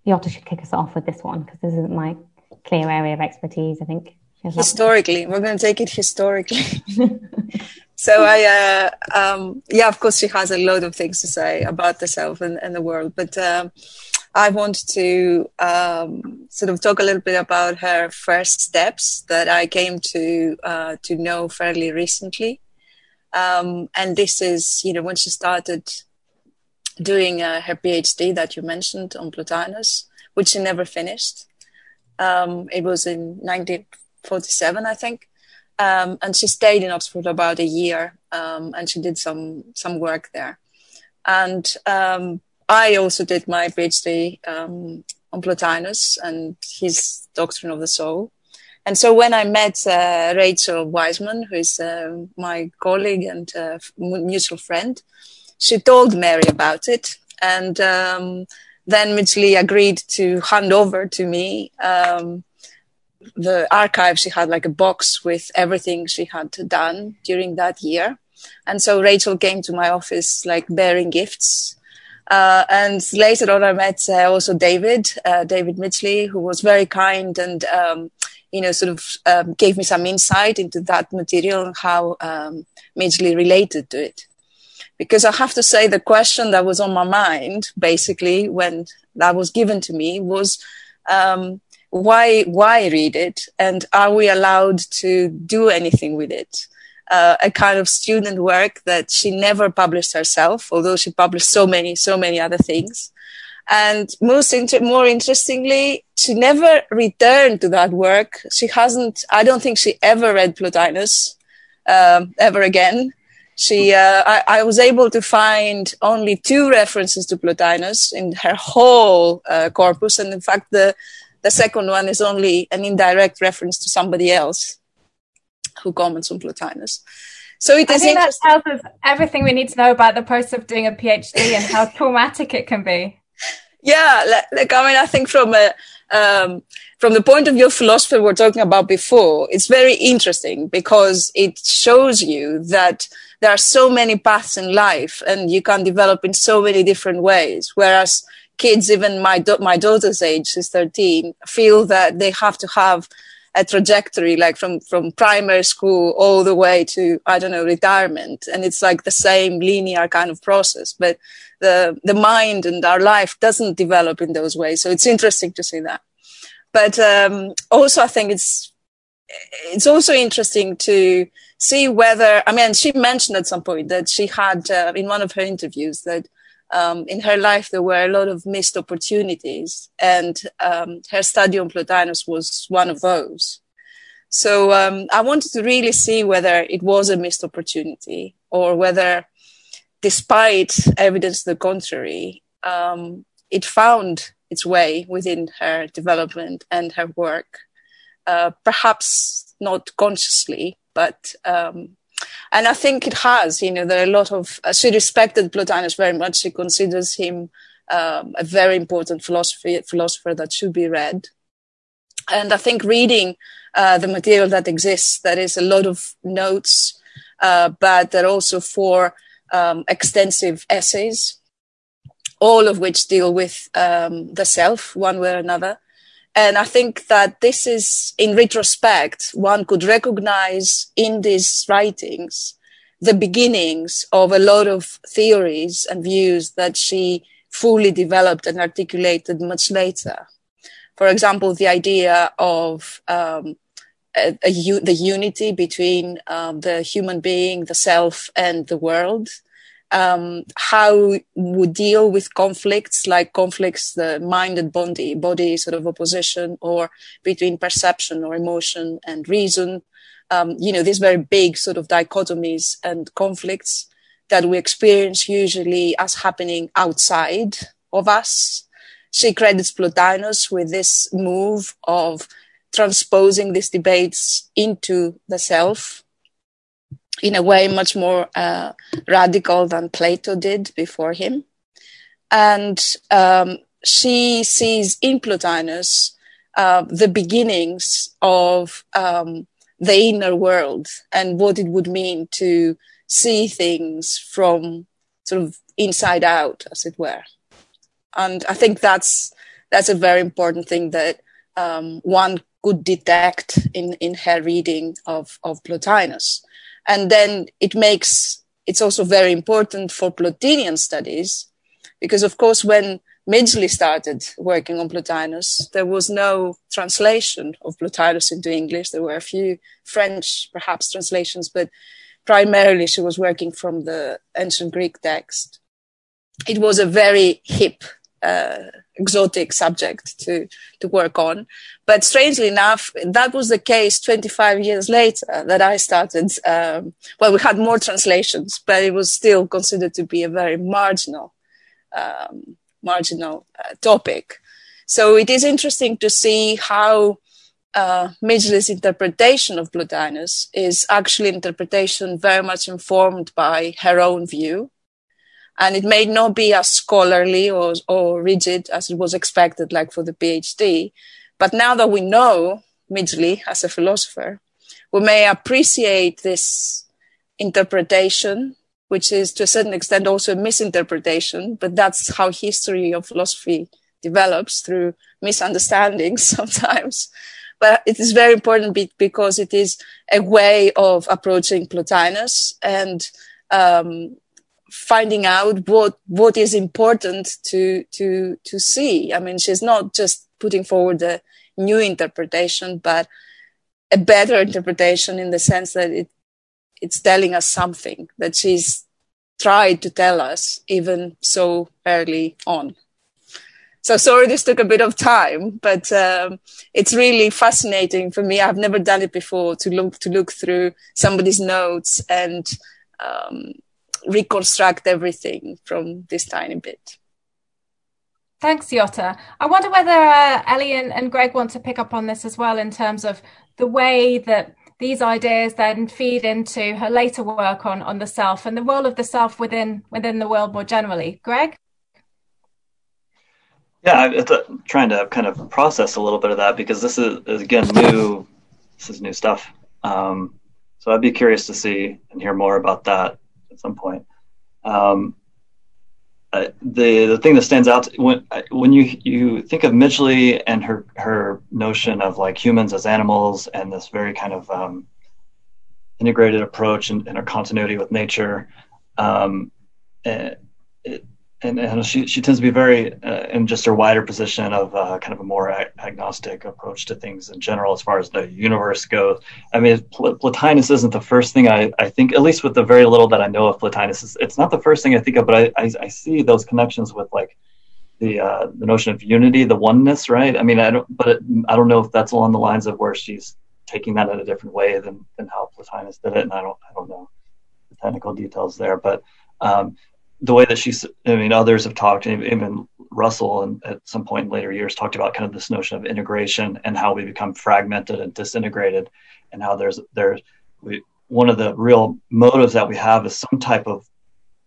C: Yota should kick us off with this one because this isn't my clear area of expertise. I think
D: historically, we're going to take it historically. so I, uh, um, yeah, of course, she has a lot of things to say about herself and, and the world, but um, I want to um, sort of talk a little bit about her first steps that I came to uh, to know fairly recently. Um, and this is, you know, when she started doing uh, her PhD that you mentioned on Plotinus, which she never finished. Um, it was in 1947, I think. Um, and she stayed in Oxford about a year, um, and she did some some work there. And um, I also did my PhD um, on Plotinus and his doctrine of the soul. And so when I met uh, Rachael Wiseman, who is uh, my colleague and uh, mutual friend, she told Mary about it, and um, then Midgley agreed to hand over to me um, the archive. She had like a box with everything she had done during that year, and so Rachael came to my office like bearing gifts. Uh, and later on, I met uh, also David, uh, David Midgley, who was very kind and um, you know, sort of um, gave me some insight into that material and how um, Midgley related to it because I have to say the question that was on my mind basically when that was given to me was um, why why read it and are we allowed to do anything with it? Uh, a kind of student work that she never published herself, although she published so many so many other things. And most inter- more interestingly, she never returned to that work. She hasn't. I don't think she ever read Plotinus um, ever again she uh, I, I, was able to find only two references to plotinus in her whole uh, corpus and in fact the the second one is only an indirect reference to somebody else who comments on plotinus so it
A: I think that tells us everything we need to know about the process of doing a phd and how traumatic it can be
D: yeah like, like i mean i think from a um, from the point of view of philosophy we are talking about before, it's very interesting because it shows you that there are so many paths in life and you can develop in so many different ways. Whereas kids, even my, do- my daughter's age, she's 13, feel that they have to have a trajectory like from, from primary school all the way to, I don't know, retirement. And it's like the same linear kind of process, but the, the mind and our life doesn't develop in those ways. So it's interesting to see that. But, um, also I think it's, it's also interesting to see whether, I mean, she mentioned at some point that she had, uh, in one of her interviews, that um, in her life there were a lot of missed opportunities, and um, her study on Plotinus was one of those. So um, I wanted to really see whether it was a missed opportunity or whether, despite evidence to the contrary, um, it found its way within her development and her work. Uh, perhaps not consciously, but um, and I think it has. You know, there are a lot of. She respected Plotinus very much. She considers him um, a very important philosophy philosopher that should be read. And I think reading uh, the material that exists. There is a lot of notes, uh, but there are also four um, extensive essays, all of which deal with um, the self, one way or another. And I think that this is, in retrospect, one could recognize in these writings the beginnings of a lot of theories and views that she fully developed and articulated much later. For example, the idea of um, a, a, the unity between um, the human being, the self, and the world. Um, how we deal with conflicts, like conflicts, the mind and body, body sort of opposition, or between perception or emotion and reason. Um, you know, these very big sort of dichotomies and conflicts that we experience usually as happening outside of us. She credits Plotinus with this move of transposing these debates into the self in a way much more uh, radical than Plato did before him. And um, she sees in Plotinus uh, the beginnings of um, the inner world and what it would mean to see things from sort of inside out, as it were. And I think that's that's a very important thing that um, one could detect in, in her reading of, of Plotinus. And then it makes, it's also very important for Plotinian studies, because of course, when Midgley started working on Plotinus, there was no translation of Plotinus into English. There were a few French, perhaps, translations, but primarily she was working from the ancient Greek text. It was a very hip uh, exotic subject to to work on. But strangely enough, that was the case 25 years later that I started. Um, well, we had more translations, but it was still considered to be a very marginal um, marginal uh, topic. So it is interesting to see how uh, Midgley's interpretation of Plotinus is actually interpretation very much informed by her own view and it may not be as scholarly or, or rigid as it was expected, like for the PhD. But now that we know Midgley as a philosopher, we may appreciate this interpretation, which is to a certain extent also a misinterpretation, but that's how history of philosophy develops through misunderstandings sometimes. But it is very important because it is a way of approaching Plotinus and um, finding out what what is important to to to see. I mean, she's not just putting forward a new interpretation, but a better interpretation in the sense that it it's telling us something that she's tried to tell us even so early on. So sorry this took a bit of time, but um, it's really fascinating for me. I've never done it before to look to look through somebody's notes and um, reconstruct everything from this tiny bit.
A: Thanks, Yota. I wonder whether uh, Ellie and, and Greg want to pick up on this as well in terms of the way that these ideas then feed into her later work on, on the self and the role of the self within within the world more generally. Greg?
B: Yeah, I'm trying to kind of process a little bit of that because this is, is again new. This is new stuff. Um, so I'd be curious to see and hear more about that at some point. Um, uh, the the thing that stands out when when you you think of Midgley and her her notion of like humans as animals and this very kind of um, integrated approach and, and, her continuity with nature, um, it, and, and she, she tends to be very uh, in just her wider position of uh, kind of a more ag- agnostic approach to things in general as far as the universe goes. I mean, Pl- Plotinus isn't the first thing I, I think, at least with the very little that I know of Plotinus, it's, it's not the first thing I think of, but I, I, I see those connections with like the uh, the notion of unity, the oneness, right? I mean, I don't, but it, I don't know if that's along the lines of where she's taking that in a different way than, than how Plotinus did it, and I don't I don't know the technical details there, but um, the way that she's, I mean, others have talked, even Russell, and at some point in later years, talked about kind of this notion of integration and how we become fragmented and disintegrated, and how there's there's we, one of the real motives that we have is some type of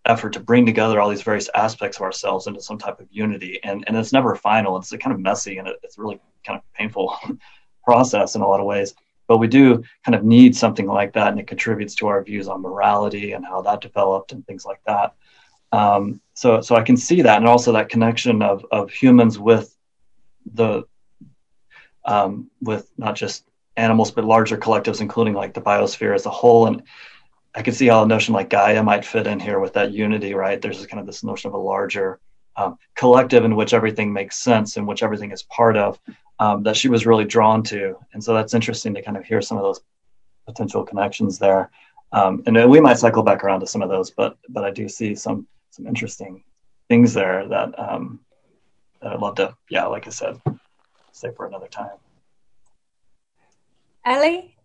B: effort to bring together all these various aspects of ourselves into some type of unity, and and it's never final. It's kind of messy and it's really kind of painful process in a lot of ways. But we do kind of need something like that, and it contributes to our views on morality and how that developed and things like that. Um, so, so I can see that, and also that connection of of humans with the um, with not just animals but larger collectives, including like the biosphere as a whole. And I can see how a notion like Gaia might fit in here with that unity, right? There's kind of this notion of a larger um, collective in which everything makes sense, in which everything is part of, um, that she was really drawn to. And so that's interesting to kind of hear some of those potential connections there. Um, and we might cycle back around to some of those, but but I do see some some interesting things there that um, that I'd love to, yeah, like I said, say for another time.
A: Ellie,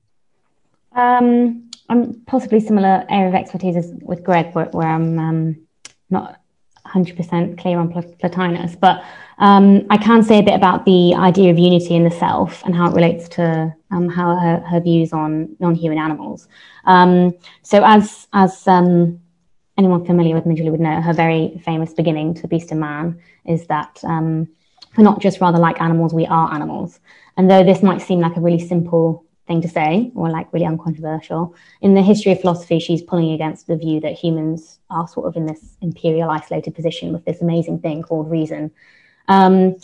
C: um, I'm possibly similar area of expertise as with Greg, where, where I'm um, not 100% clear on Plotinus, but um, I can say a bit about the idea of unity in the self and how it relates to um, how her, her, views on non-human animals. Um, so, as as um, anyone familiar with Midgley would know, her very famous beginning to Beast and Man is that um, we're not just rather like animals, we are animals. And though this might seem like a really simple thing to say or like really uncontroversial, in the history of philosophy, she's pulling against the view that humans are sort of in this imperial isolated position with this amazing thing called reason. Um,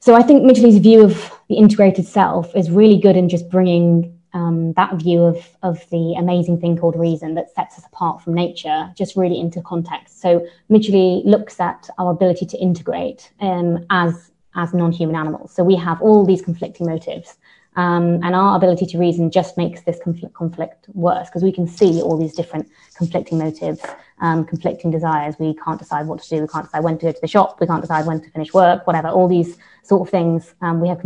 C: so I think Midgley's view of the integrated self is really good in just bringing um, that view of, of the amazing thing called reason that sets us apart from nature just really into context. So Midgley looks at our ability to integrate um, as as non-human animals. So we have all these conflicting motives. Um, and our ability to reason just makes this conflict, conflict worse because we can see all these different conflicting motives, um, conflicting desires. We can't decide what to do. We can't decide when to go to the shop. We can't decide when to finish work, whatever. All these sort of things. Um, we have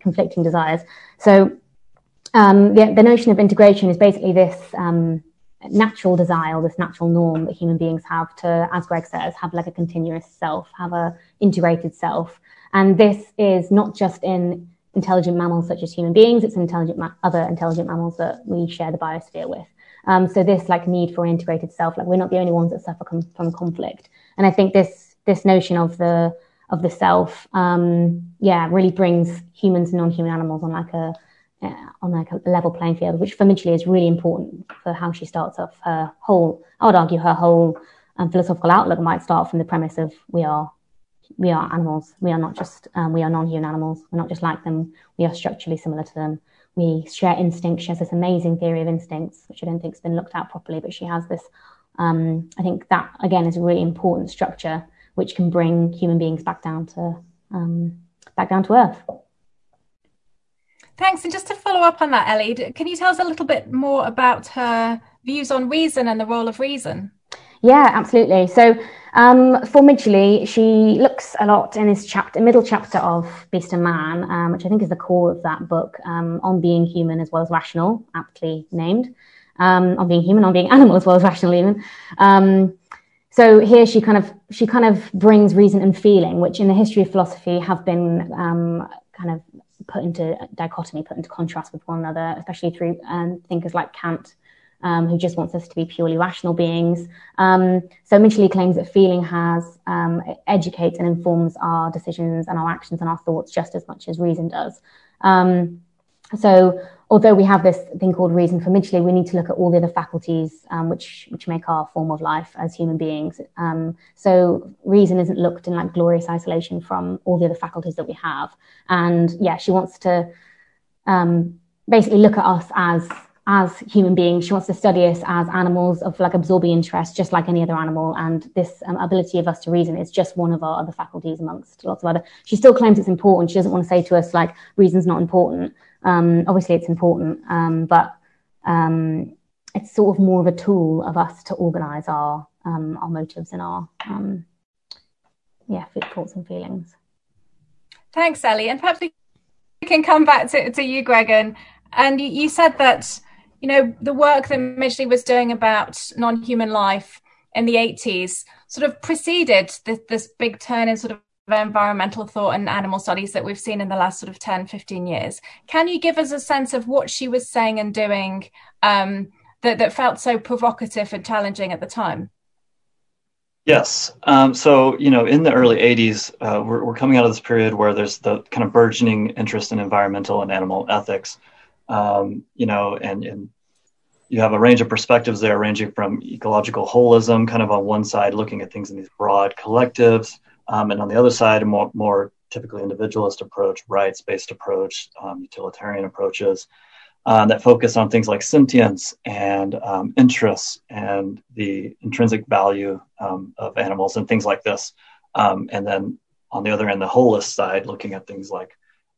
C: conflicting desires. So um, the, the, notion of integration is basically this um, natural desire, this natural norm that human beings have to, as Greg says, have like a continuous self, have a integrated self. And this is not just in intelligent mammals such as human beings, it's intelligent ma- other intelligent mammals that we share the biosphere with. Um, so this like need for integrated self, like we're not the only ones that suffer com- from conflict. And I think this this notion of the of the self, um, yeah, really brings humans and non-human animals on like a uh, on like a level playing field, which for Midgley is really important for how she starts off her whole. I would argue her whole um, philosophical outlook might start from the premise of we are we are animals. We are not just um, we are non-human animals. We're not just like them. We are structurally similar to them. We share instincts. She has this amazing theory of instincts, which I don't think has been looked at properly. But she has this. Um, I think that again is a really important structure which can bring human beings back down to um, back down to earth.
A: Thanks. And just to follow up on that, Ellie, can you tell us a little bit more about her views on reason and the role of reason?
C: Yeah, absolutely. So um, for Midgley, she looks a lot in this chapter, middle chapter of Beast and Man, um, which I think is the core of that book, um, on being human as well as rational, aptly named, um, on being human, on being animal as well as rational even. Um, so here she kind of she kind of brings reason and feeling, which in the history of philosophy have been um, kind of put into dichotomy, put into contrast with one another, especially through um, thinkers like Kant, um, who just wants us to be purely rational beings. Um, so Midgley claims that feeling has um, educates and informs our decisions and our actions and our thoughts just as much as reason does. Um, so although we have this thing called reason for Midgley, we need to look at all the other faculties um, which which make our form of life as human beings. Um, so reason isn't looked in like glorious isolation from all the other faculties that we have. And yeah, she wants to um, basically look at us as as human beings. She wants to study us as animals of like absorbing interest, just like any other animal. And this um, ability of us to reason is just one of our other faculties amongst lots of other. She still claims it's important. She doesn't want to say to us like reason's not important. Um, obviously, it's important, um, but um, it's sort of more of a tool of us to organize our um, our motives and our um, yeah thoughts and feelings.
A: Thanks, Ellie. And perhaps we can come back to, to you, Greg. And, and you, you said that you know, the work that Midgley was doing about non-human life in the 80s sort of preceded this, this big turn in sort of environmental thought and animal studies that we've seen in the last sort of 10, 15 years. Can you give us a sense of what she was saying and doing um, that, that felt so provocative and challenging at the time?
B: Yes. Um, so, you know, in the early 80s, uh, we're, we're coming out of this period where there's the kind of burgeoning interest in environmental and animal ethics um, you know, and, and you have a range of perspectives there, ranging from ecological holism, kind of on one side, looking at things in these broad collectives, um, and on the other side, a more, more typically individualist approach, rights-based approach, um, utilitarian approaches uh, that focus on things like sentience and um, interests and the intrinsic value um, of animals and things like this. Um, and then on the other end, the holist side, looking at things like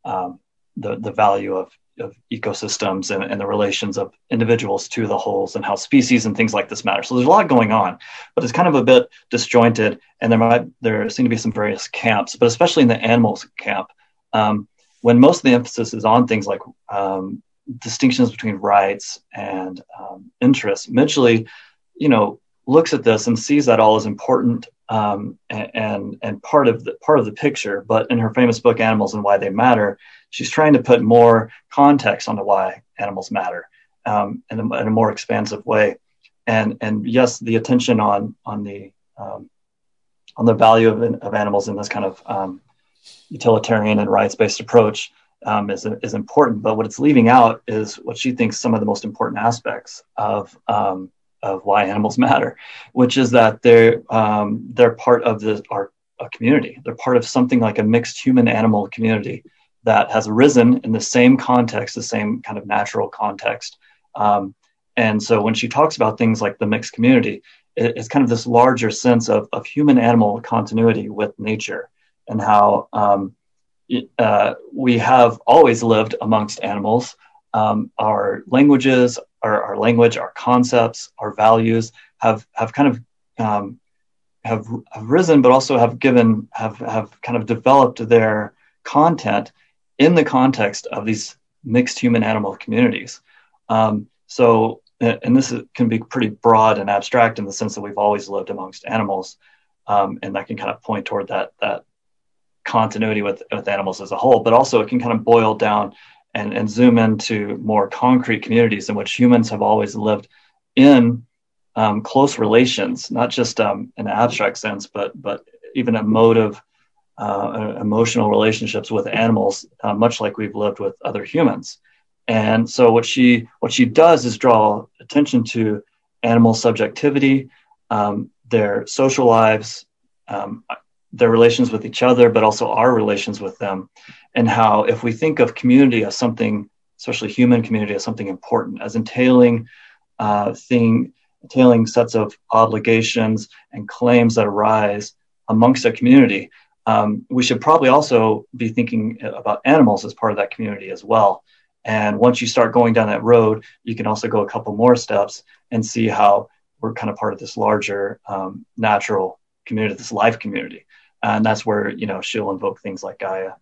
B: um, the the value of of ecosystems and, and, the relations of individuals to the wholes and how species and things like this matter. So there's a lot going on, but it's kind of a bit disjointed. And there might there seem to be some various camps, but especially in the animals camp, um, when most of the emphasis is on things like um, distinctions between rights and um, interests. Midgley, you know, looks at this and sees that all as important um, and and part of the part of the picture. But in her famous book Animals and Why They Matter, she's trying to put more context onto why animals matter um, in, a, in, a, more expansive way. And and yes, the attention on on the um, on the value of, of animals in this kind of um, utilitarian and rights based approach um, is is important. But what it's leaving out is what she thinks some of the most important aspects of um, of why animals matter, which is that they're um, they're part of the our community. They're part of something like a mixed human animal community that has arisen in the same context, the same kind of natural context. Um, and so when she talks about things like the mixed community, it, it's kind of this larger sense of, of human animal continuity with nature and how um, it, uh, we have always lived amongst animals. Um, our languages, our, our, language, our concepts, our values have, have kind of um, have, have risen, but also have given have have kind of developed their content in the context of these mixed human animal communities. Um, so, and this is, can be pretty broad and abstract in the sense that we've always lived amongst animals, um, and that can kind of point toward that that continuity with with animals as a whole. But also, it can kind of boil down and, and zoom into more concrete communities in which humans have always lived in um, close relations, not just um, in an abstract sense, but but even emotive uh, emotional relationships with animals, uh, much like we've lived with other humans. And so what she what she does is draw attention to animal subjectivity, um, their social lives, um, their relations with each other, but also our relations with them, and how if we think of community as something, especially human community, as something important, as entailing uh, thing, entailing sets of obligations and claims that arise amongst a community, um, we should probably also be thinking about animals as part of that community as well. And once you start going down that road, you can also go a couple more steps and see how we're kind of part of this larger um, natural community, this life community. And that's where, you know, she'll invoke things like Gaia.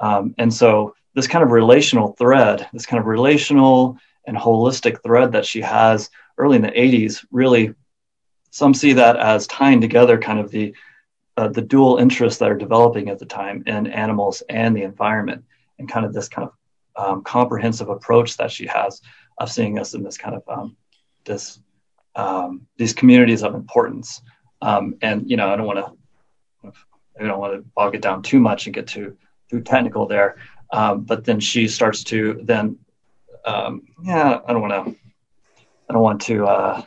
B: Um, and so this kind of relational thread, this kind of relational and holistic thread that she has early in the 80s, really, some see that as tying together kind of the uh, the dual interests that are developing at the time in animals and the environment, and kind of this kind of um, comprehensive approach that she has of seeing us in this kind of um, this um, these communities of importance. Um, and you know, I don't want to I don't want to bog it down too much and get too too technical there. Um, but then she starts to then um, yeah, I don't want to I don't want to uh,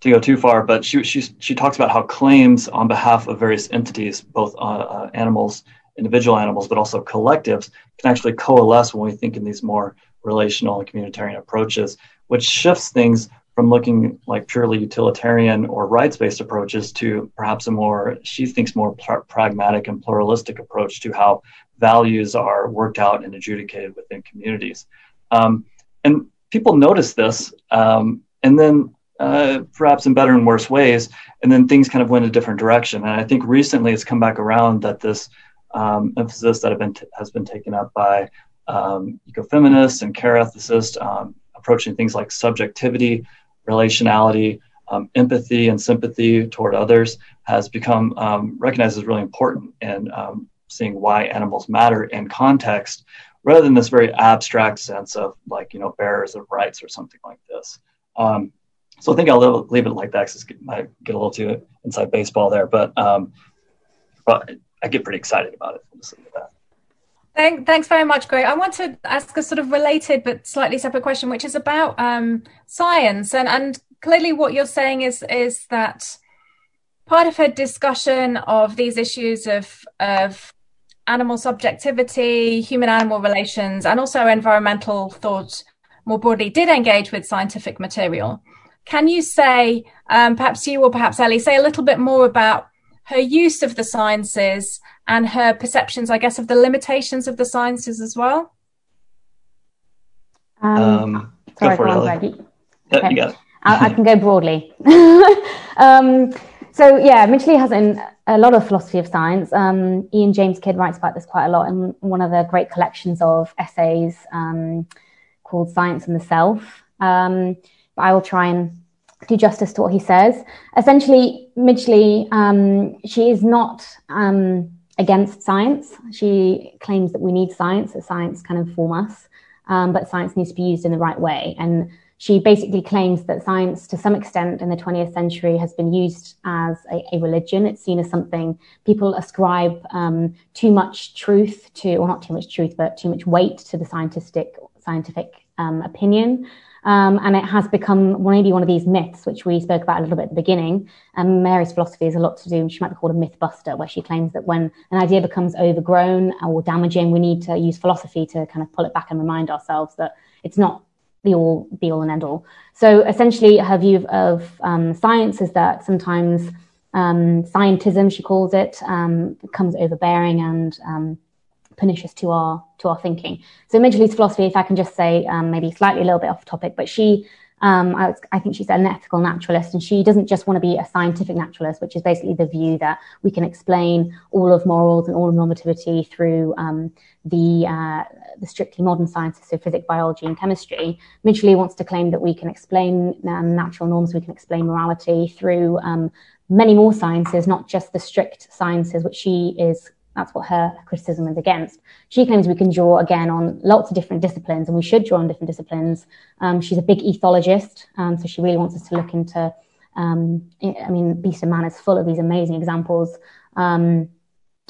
B: to go too far, but she she she talks about how claims on behalf of various entities, both uh, uh, animals, individual animals, but also collectives, can actually coalesce when we think in these more relational and communitarian approaches which shifts things from looking like purely utilitarian or rights-based approaches to perhaps a more she thinks more pr- pragmatic and pluralistic approach to how values are worked out and adjudicated within communities. Um, and people notice this um, and then uh, perhaps in better and worse ways and then things kind of went a different direction. And i think recently it's come back around that this um, emphasis that been t- has been taken up by um, ecofeminists and care ethicists um, approaching things like subjectivity relationality, um, empathy, and sympathy toward others has become um, recognized as really important in um, seeing why animals matter in context rather than this very abstract sense of like, you know, bearers of rights or something like this. Um, so I think I'll leave it like that because I might get a little too inside baseball there, but, um, but I get pretty excited about it.
A: Thank, thanks very much, Greg. I want to ask a sort of related but slightly separate question, which is about um, science. And, and clearly, what you're saying is is that part of her discussion of these issues of of animal subjectivity, human animal relations, and also environmental thought more broadly did engage with scientific material. Can you say, um, perhaps you or perhaps Ellie, say a little bit more about her use of the sciences and her perceptions, I guess, of the limitations of the sciences as well?
C: Um, um, sorry, go on,
B: Greg. Okay. you.
C: I, I, can go broadly. um, so yeah, Midgley has an, a lot of philosophy of science. Um, Ian James Kidd writes about this quite a lot in one of the great collections of essays um, called Science and the Self. Um, but I will try and do justice to what he says. Essentially, Midgley, um, she is not um, against science. She claims that we need science, that science can inform us, um, but science needs to be used in the right way. And she basically claims that science, to some extent, in the 20th century, has been used as a, a religion. It's seen as something people ascribe um, too much truth to, or not too much truth, but too much weight to the scientific scientific um, opinion. Um, and it has become maybe one of these myths, which we spoke about a little bit at the beginning. And Mary's philosophy is a lot to do, she might be called a myth buster, where she claims that when an idea becomes overgrown or damaging, we need to use philosophy to kind of pull it back and remind ourselves that it's not the all, be all and end all. So essentially, her view of um, science is that sometimes um, scientism, she calls it, um, becomes overbearing and um, pernicious to our to our thinking. So Midgley's philosophy, if I can just say, um, maybe slightly a little bit off topic, but she, um, I, I, think she's an ethical naturalist, and she doesn't just want to be a scientific naturalist, which is basically the view that we can explain all of morals and all of normativity through um, the uh, the strictly modern sciences, so physics, biology, and chemistry. Midgley wants to claim that we can explain um, natural norms, we can explain morality through um, many more sciences, not just the strict sciences, which she is that's what her criticism is against. She claims we can draw again on lots of different disciplines, and we should draw on different disciplines. Um, she's a big ethologist, um, so she really wants us to look into. Um, I mean, Beast and Man is full of these amazing examples, um,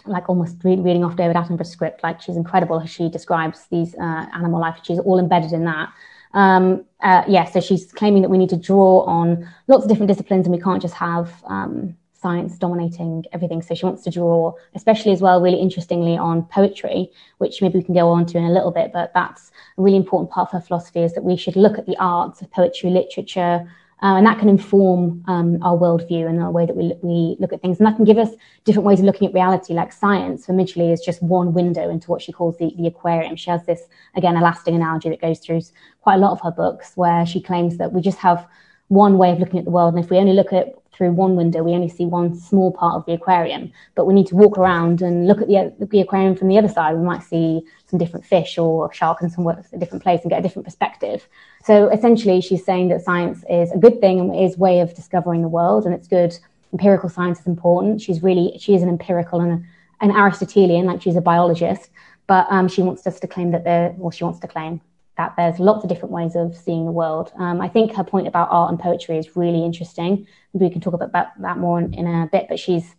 C: like almost re- reading off David Attenborough's script. Like she's incredible how she describes these uh, animal life. She's all embedded in that. Um, uh, yeah, so she's claiming that we need to draw on lots of different disciplines, and we can't just have um, science dominating everything. So she wants to draw, especially as well, really interestingly on poetry, which maybe we can go on to in a little bit, but that's a really important part of her philosophy is that we should look at the arts of poetry, literature, uh, and that can inform um, our worldview and the way that we, we look at things. And that can give us different ways of looking at reality, like science for Midgley is just one window into what she calls the, the aquarium. She has this, again, a lasting analogy that goes through quite a lot of her books where she claims that we just have one way of looking at the world. And if we only look at through one window, we only see one small part of the aquarium. But we need to walk around and look at the, the aquarium from the other side. We might see some different fish or a shark in some a different place and get a different perspective. So essentially, she's saying that science is a good thing and is way of discovering the world, and it's good. Empirical science is important. She's really she is an empirical and a, an Aristotelian, like she's a biologist. But um, she wants us to claim that there, well, she wants to claim that there's lots of different ways of seeing the world. Um, I think her point about art and poetry is really interesting. Maybe we can talk about that more in, in a bit, but she's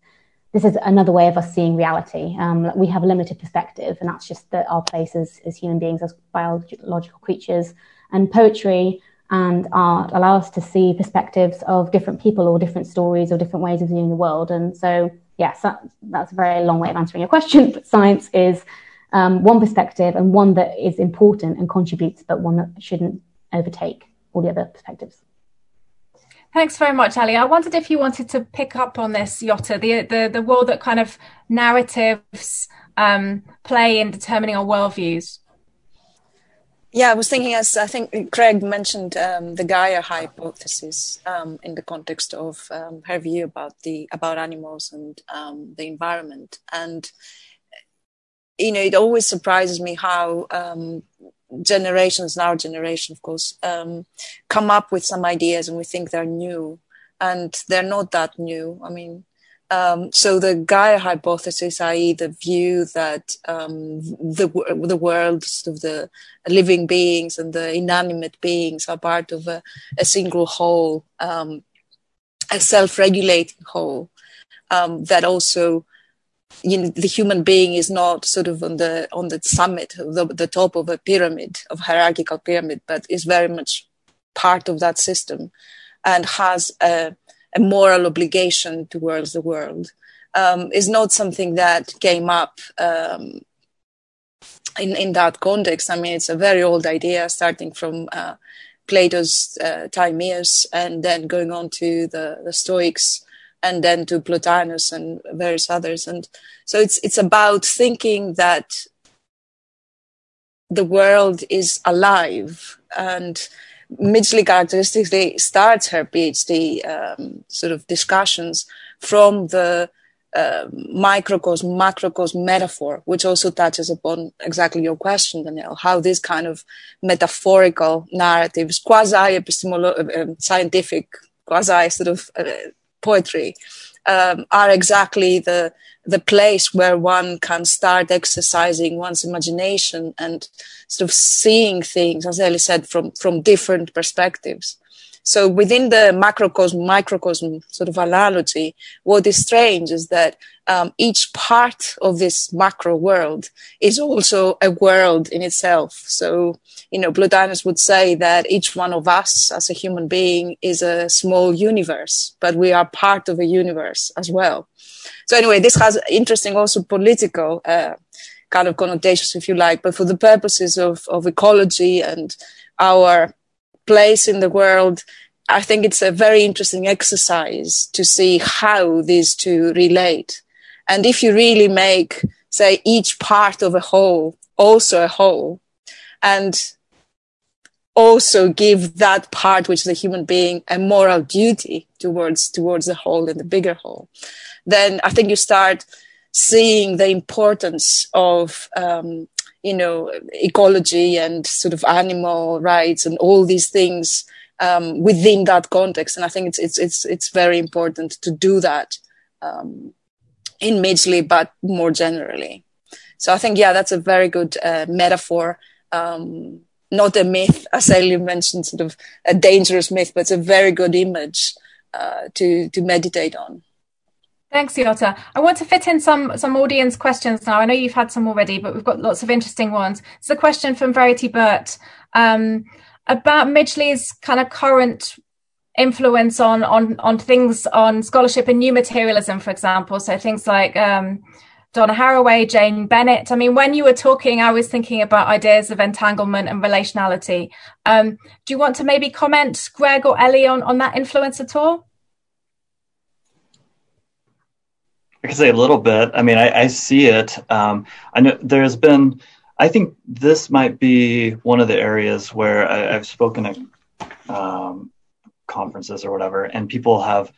C: this is another way of us seeing reality. Um, we have a limited perspective, and that's just that our place as, as human beings, as biological creatures. And poetry and art allow us to see perspectives of different people or different stories or different ways of viewing the world. And so, yes, that, that's a very long way of answering your question, but science is um, one perspective and one that is important and contributes, but one that shouldn't overtake all the other perspectives.
A: Thanks very much, Ali. I wondered if you wanted to pick up on this, Yota, the the, the role that kind of narratives um, play in determining our worldviews.
D: Yeah, I was thinking as I think Craig mentioned um, the Gaia hypothesis um, in the context of um, her view about the about animals and um, the environment, and you know it always surprises me how um, generations, our generation, of course, um, come up with some ideas and we think they're new, and they're not that new. I mean, um, so the Gaia hypothesis, i.e., the view that um, the the world of the living beings and the inanimate beings are part of a, a single whole, um, a self-regulating whole, um, that also you know, the human being is not sort of on the on the summit, the, the top of a pyramid, of hierarchical pyramid, but is very much part of that system, and has a a moral obligation towards the world um, is not something that came up um, in in that context. I mean, it's a very old idea, starting from uh, Plato's uh, Timaeus, and then going on to the the Stoics, and then to Plotinus and various others. And so it's it's about thinking that the world is alive and Midgley characteristically starts her PhD um, sort of discussions from the uh, microcosm, macrocosm metaphor, which also touches upon exactly your question, Danielle, how this kind of metaphorical narratives, quasi epistemological, uh, scientific, quasi sort of uh, poetry, um, are exactly the the place where one can start exercising one's imagination and sort of seeing things, as Ellie said, from, from different perspectives. So within the macrocosm, microcosm sort of analogy, what is strange is that um, each part of this macro world is also a world in itself. So, you know, Plotinus would say that each one of us as a human being is a small universe, but we are part of a universe as well. So anyway, this has interesting also political uh, kind of connotations, if you like, but for the purposes of, of ecology and our place in the world, I think it's a very interesting exercise to see how these two relate. And if you really make, say, each part of a whole also a whole, and also give that part which is a human being a moral duty towards towards the whole and the bigger whole then i think you start seeing the importance of um, you know ecology and sort of animal rights and all these things um, within that context. And i think it's it's it's it's very important to do that um, in Midgley, but more generally. So i think yeah that's a very good uh, metaphor. Um, not a myth, as Ellie mentioned, sort of a dangerous myth, but it's a very good image uh, to to meditate on.
A: Thanks, Yota. I want to fit in some some audience questions now. I know you've had some already, but we've got lots of interesting ones. It's a question from Verity Burt um, about Midgley's kind of current influence on on on things on scholarship and new materialism, for example. So things like um, Donna Haraway, Jane Bennett. I mean, when you were talking, I was thinking about ideas of entanglement and relationality. Um, do you want to maybe comment, Greg or Ellie, on, on that influence at all?
B: I can say a little bit. I mean, I, I see it. Um, I know there's been, I think this might be one of the areas where I, have spoken at um, conferences or whatever, and people have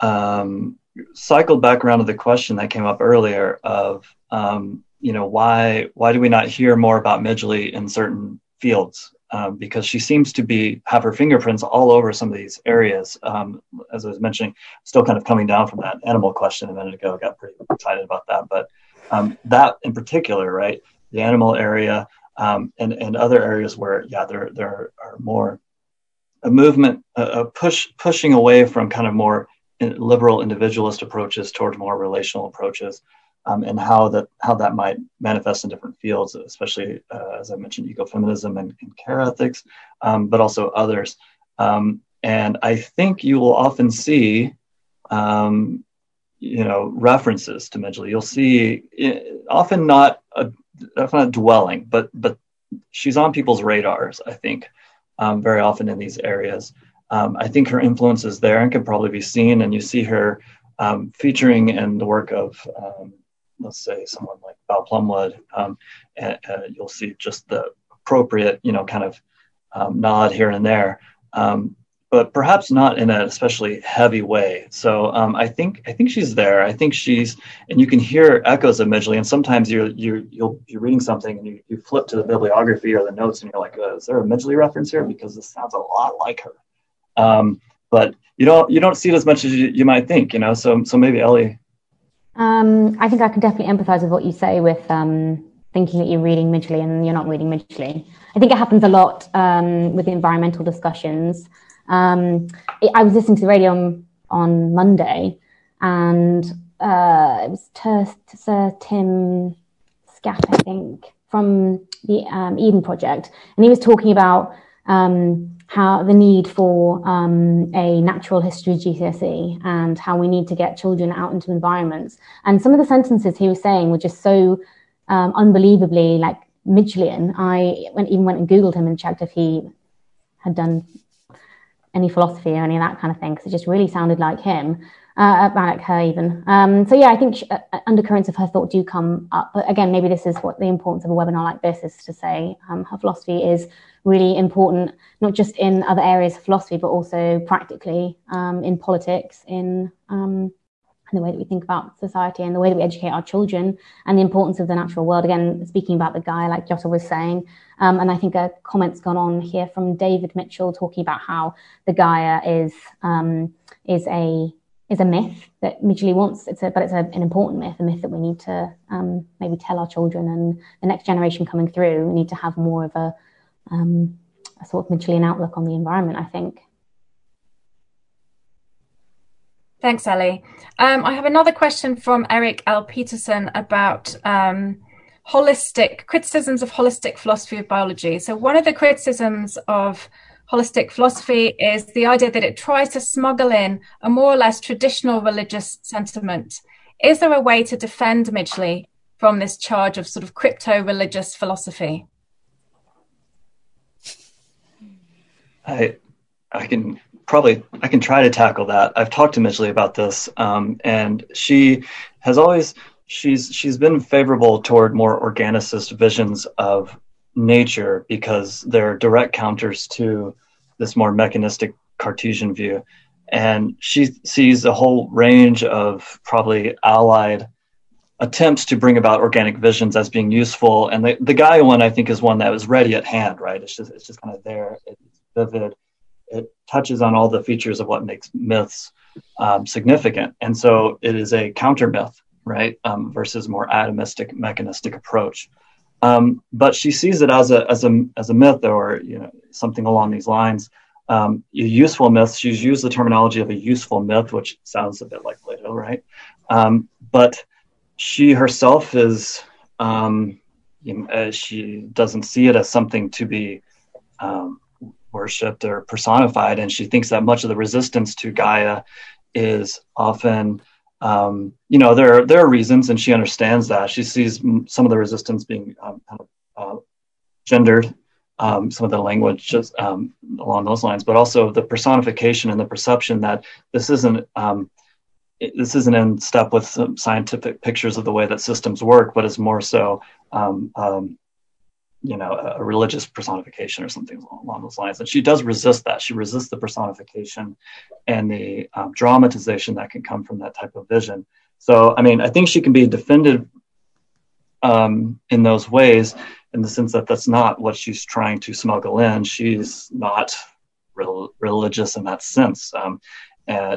B: um, cycled back around to the question that came up earlier of um, you know why why do we not hear more about Midgley in certain fields um, because she seems to be have her fingerprints all over some of these areas. Um, as I was mentioning, still kind of coming down from that animal question a minute ago. Got pretty excited about that, but um, that in particular, right, the animal area um, and and other areas where yeah, there there are more a movement, a push pushing away from kind of more liberal individualist approaches towards more relational approaches, um, and how that how that might manifest in different fields, especially uh, as I mentioned, ecofeminism and, and care ethics, um, but also others. Um, and I think you will often see, um, you know, references to Midgley. You'll see eh, often not a, often not dwelling, but but she's on people's radars. I think um, very often in these areas. Um, I think her influence is there and can probably be seen, and you see her featuring in the work of, let's say, someone like Val Plumwood. Um, and, uh, you'll see just the appropriate, you know, kind of um, nod here and there. Um, but perhaps not in an especially heavy way. So um, I think I think she's there. I think she's, and you can hear echoes of Midgley. And sometimes you're you you'll you're reading something and you, you flip to the bibliography or the notes and you're like, uh, is there a Midgley reference here? Because this sounds a lot like her. Um, but you don't you don't see it as much as you, you might think. You know. So so maybe Ellie.
C: Um, I think I can definitely empathise with what you say with um, thinking that you're reading Midgley and you're not reading Midgley. I think it happens a lot um, with the environmental discussions. Um, I was listening to the radio on, on Monday, and uh, it was Ter- Sir Tim Smit, I think, from the um, Eden Project, and he was talking about um, how the need for um, a natural history GCSE and how we need to get children out into environments. And some of the sentences he was saying were just so um, unbelievably like Midgelian. I went, even went and Googled him and checked if he had done any philosophy or any of that kind of thing because it just really sounded like him, uh, like her even. Um, so yeah, I think she, uh, uh, undercurrents of her thought do come up. But again, maybe this is what the importance of a webinar like this is to say um, her philosophy is really important, not just in other areas of philosophy, but also practically um, in politics, in um, the way that we think about society and the way that we educate our children and the importance of the natural world. Again, speaking about the Gaia, like Yota was saying, um, and I think a comment's gone on here from David Mitchell talking about how the Gaia is um, is a is a myth that Midgley wants. It's a, but it's a, an important myth, a myth that we need to um, maybe tell our children and the next generation coming through. We need to have more of a, um, a sort of Midgelian outlook on the environment. I think.
A: Thanks, Ellie. Um, I have another question from Erik L. Peterson about um, holistic criticisms of holistic philosophy of biology. So, one of the criticisms of holistic philosophy is the idea that it tries to smuggle in a more or less traditional religious sentiment. Is there a way to defend Midgley from this charge of sort of crypto religious philosophy?
B: I I can probably I can try to tackle that. I've talked to Midgley about this, um, and she has always she's she's been favorable toward more organicist visions of nature because they're direct counters to this more mechanistic Cartesian view, and she sees a whole range of probably allied attempts to bring about organic visions as being useful. And the, the Gaia one, I think, is one that was ready at hand, right? It's just, it's just kind of there. It's vivid it touches on all the features of what makes myths um, significant. And so it is a counter myth, right, um, versus more atomistic, mechanistic approach. Um, but she sees it as a as a as a myth or you know something along these lines. Um, a useful myth. She's used the terminology of a useful myth, which sounds a bit like Plato, right? Um, but she herself is um, you know, uh, she doesn't see it as something to be um, worshipped or personified, and she thinks that much of the resistance to Gaia is often, um, you know, there are, there are reasons, and she understands that. She sees some of the resistance being um, kind of uh, gendered, um, some of the language just um, along those lines, but also the personification and the perception that this isn't um, this isn't in step with scientific pictures of the way that systems work, but is more so um, um, you know a religious personification or something along those lines. And she does resist that. She resists the personification and the um, dramatization that can come from that type of vision. So i mean i think she can be defended um, in those ways in the sense that that's not what she's trying to smuggle in. She's not re- religious in that sense. Um,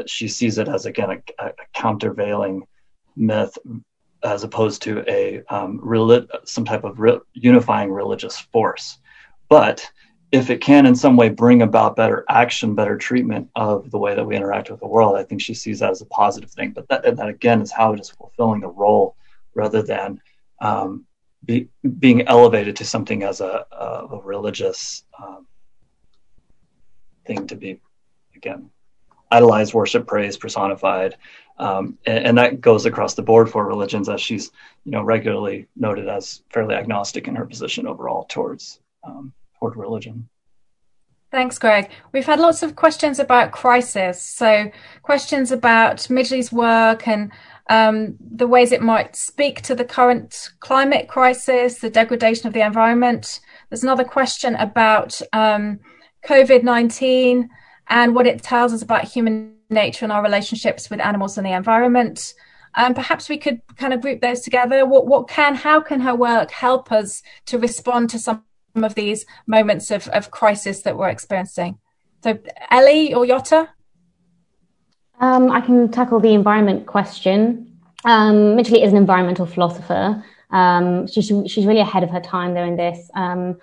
B: she sees it as again a, a countervailing myth as opposed to a um, some type of unifying religious force. But if it can in some way bring about better action, better treatment of the way that we interact with the world, I think she sees that as a positive thing. But that, that again is how it is fulfilling the role rather than um, be, being elevated to something as a, a, a religious um, thing to be, again, idolized, worship, praise, personified, um, and, and, that goes across the board for religions, as she's you know regularly noted as fairly agnostic in her position overall towards um, toward religion.
A: Thanks, Greg. We've had lots of questions about crisis. So, questions about Midgley's work and um, the ways it might speak to the current climate crisis, the degradation of the environment. There's another question about um, COVID 19 and what it tells us about human nature and our relationships with animals and the environment. Um, perhaps we could kind of group those together. What, what can, how can her work help us to respond to some of these moments of, of crisis that we're experiencing? So, Ellie or Yota?
C: Um, I can tackle the environment question. Um, is an environmental philosopher. Um, she, she's really ahead of her time doing this. Um,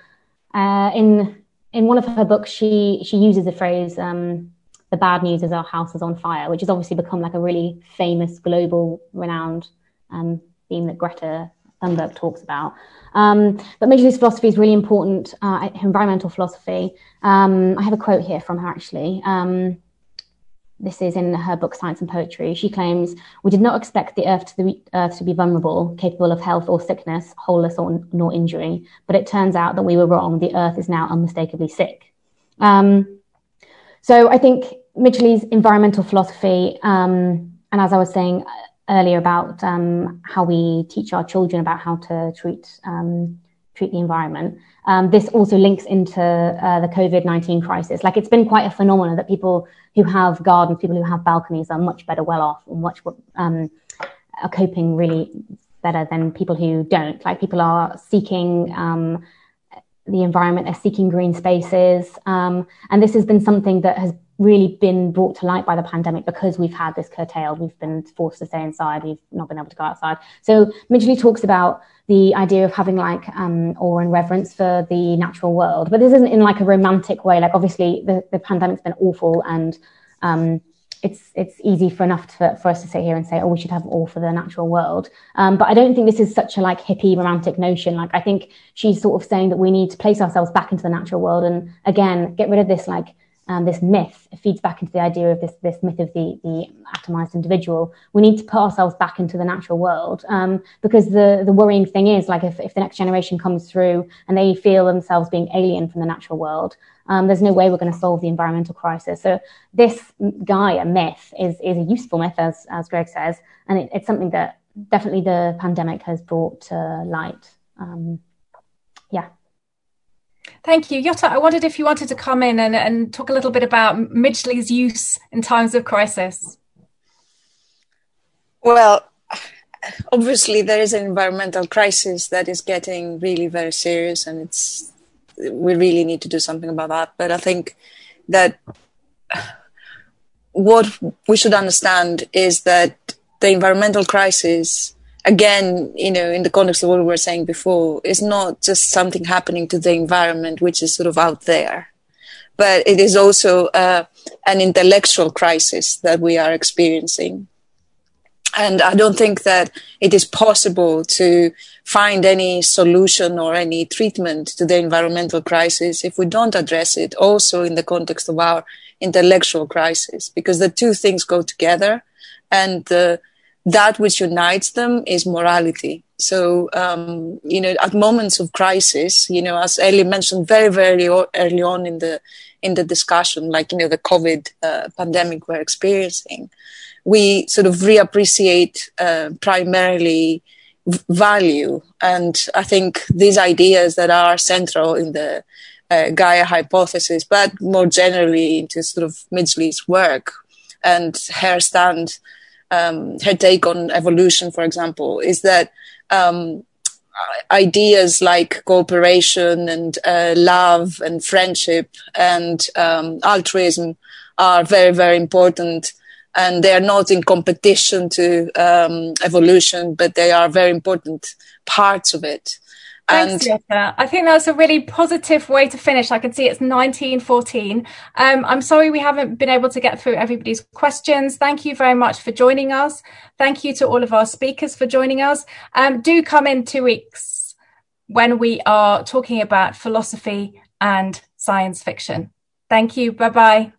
C: uh, in in one of her books, she she uses the phrase um, "the bad news is our house is on fire," which has obviously become like a really famous, global, renowned um, theme that Greta Thunberg talks about. Um, but Midgley's philosophy is really important, uh, environmental philosophy. Um, I have a quote here from her actually. Um, this is in her book Science and Poetry. She claims, We did not expect the earth to, the, earth to be vulnerable, capable of health or sickness, wholeless or nor injury. But it turns out that we were wrong. The earth is now unmistakably sick. Um, so I think Midgley's environmental philosophy, um, and as I was saying, earlier about um, how we teach our children about how to treat um, treat the environment. Um, this also links into uh, the COVID nineteen crisis. Like it's been quite a phenomenon that people who have gardens, people who have balconies, are much better well off and much um, are coping really better than people who don't. Like people are seeking um, the environment, they're seeking green spaces, um, and this has been something that has really been brought to light by the pandemic because we've had this curtailed, we've been forced to stay inside, we've not been able to go outside. So Midgley talks about the idea of having like um, awe and reverence for the natural world, but this isn't in like a romantic way. Like obviously the, the pandemic's been awful and um, it's it's easy for enough to, for us to sit here and say, oh, we should have all for the natural world. Um, but I don't think this is such a like hippie romantic notion. Like I think she's sort of saying that we need to place ourselves back into the natural world and again get rid of this like um, this myth feeds back into the idea of this this myth of the the atomized individual. We need to put ourselves back into the natural world um, because the the worrying thing is like if if the next generation comes through and they feel themselves being alien from the natural world, um, there's no way we're going to solve the environmental crisis. So this Gaia myth is is a useful myth, as as Greg says, and it, it's something that definitely the pandemic has brought to light.
A: Thank you. Yota, I wondered if you wanted to come in and, and talk a little bit about Midgley's use in times of crisis.
D: Well, obviously there is an environmental crisis that is getting really very serious and it's we really need to do something about that. But I think that what we should understand is that the environmental crisis again, you know, in the context of what we were saying before, is not just something happening to the environment, which is sort of out there, but it is also uh, an intellectual crisis that we are experiencing. And I don't think that it is possible to find any solution or any treatment to the environmental crisis if we don't address it also in the context of our intellectual crisis, because the two things go together. And the that which unites them is morality. So, um, you know, at moments of crisis, you know, as Ellie mentioned very, very early on in the in the discussion, like you know, the COVID uh, pandemic we're experiencing, we sort of reappreciate uh, primarily v- value, and I think these ideas that are central in the uh, Gaia hypothesis, but more generally into sort of Midgley's work and her stand um, her take on evolution, for example, is that um, ideas like cooperation and uh, love and friendship and um, altruism are very, very important. And they are not in competition to um, evolution, but they are very important parts of it.
A: Thanks, and I think that's a really positive way to finish. I can see it's 1914. Um, I'm sorry we haven't been able to get through everybody's questions. Thank you very much for joining us. Thank you to all of our speakers for joining us. Um, do come in two weeks when we are talking about philosophy and science fiction. Thank you. Bye bye.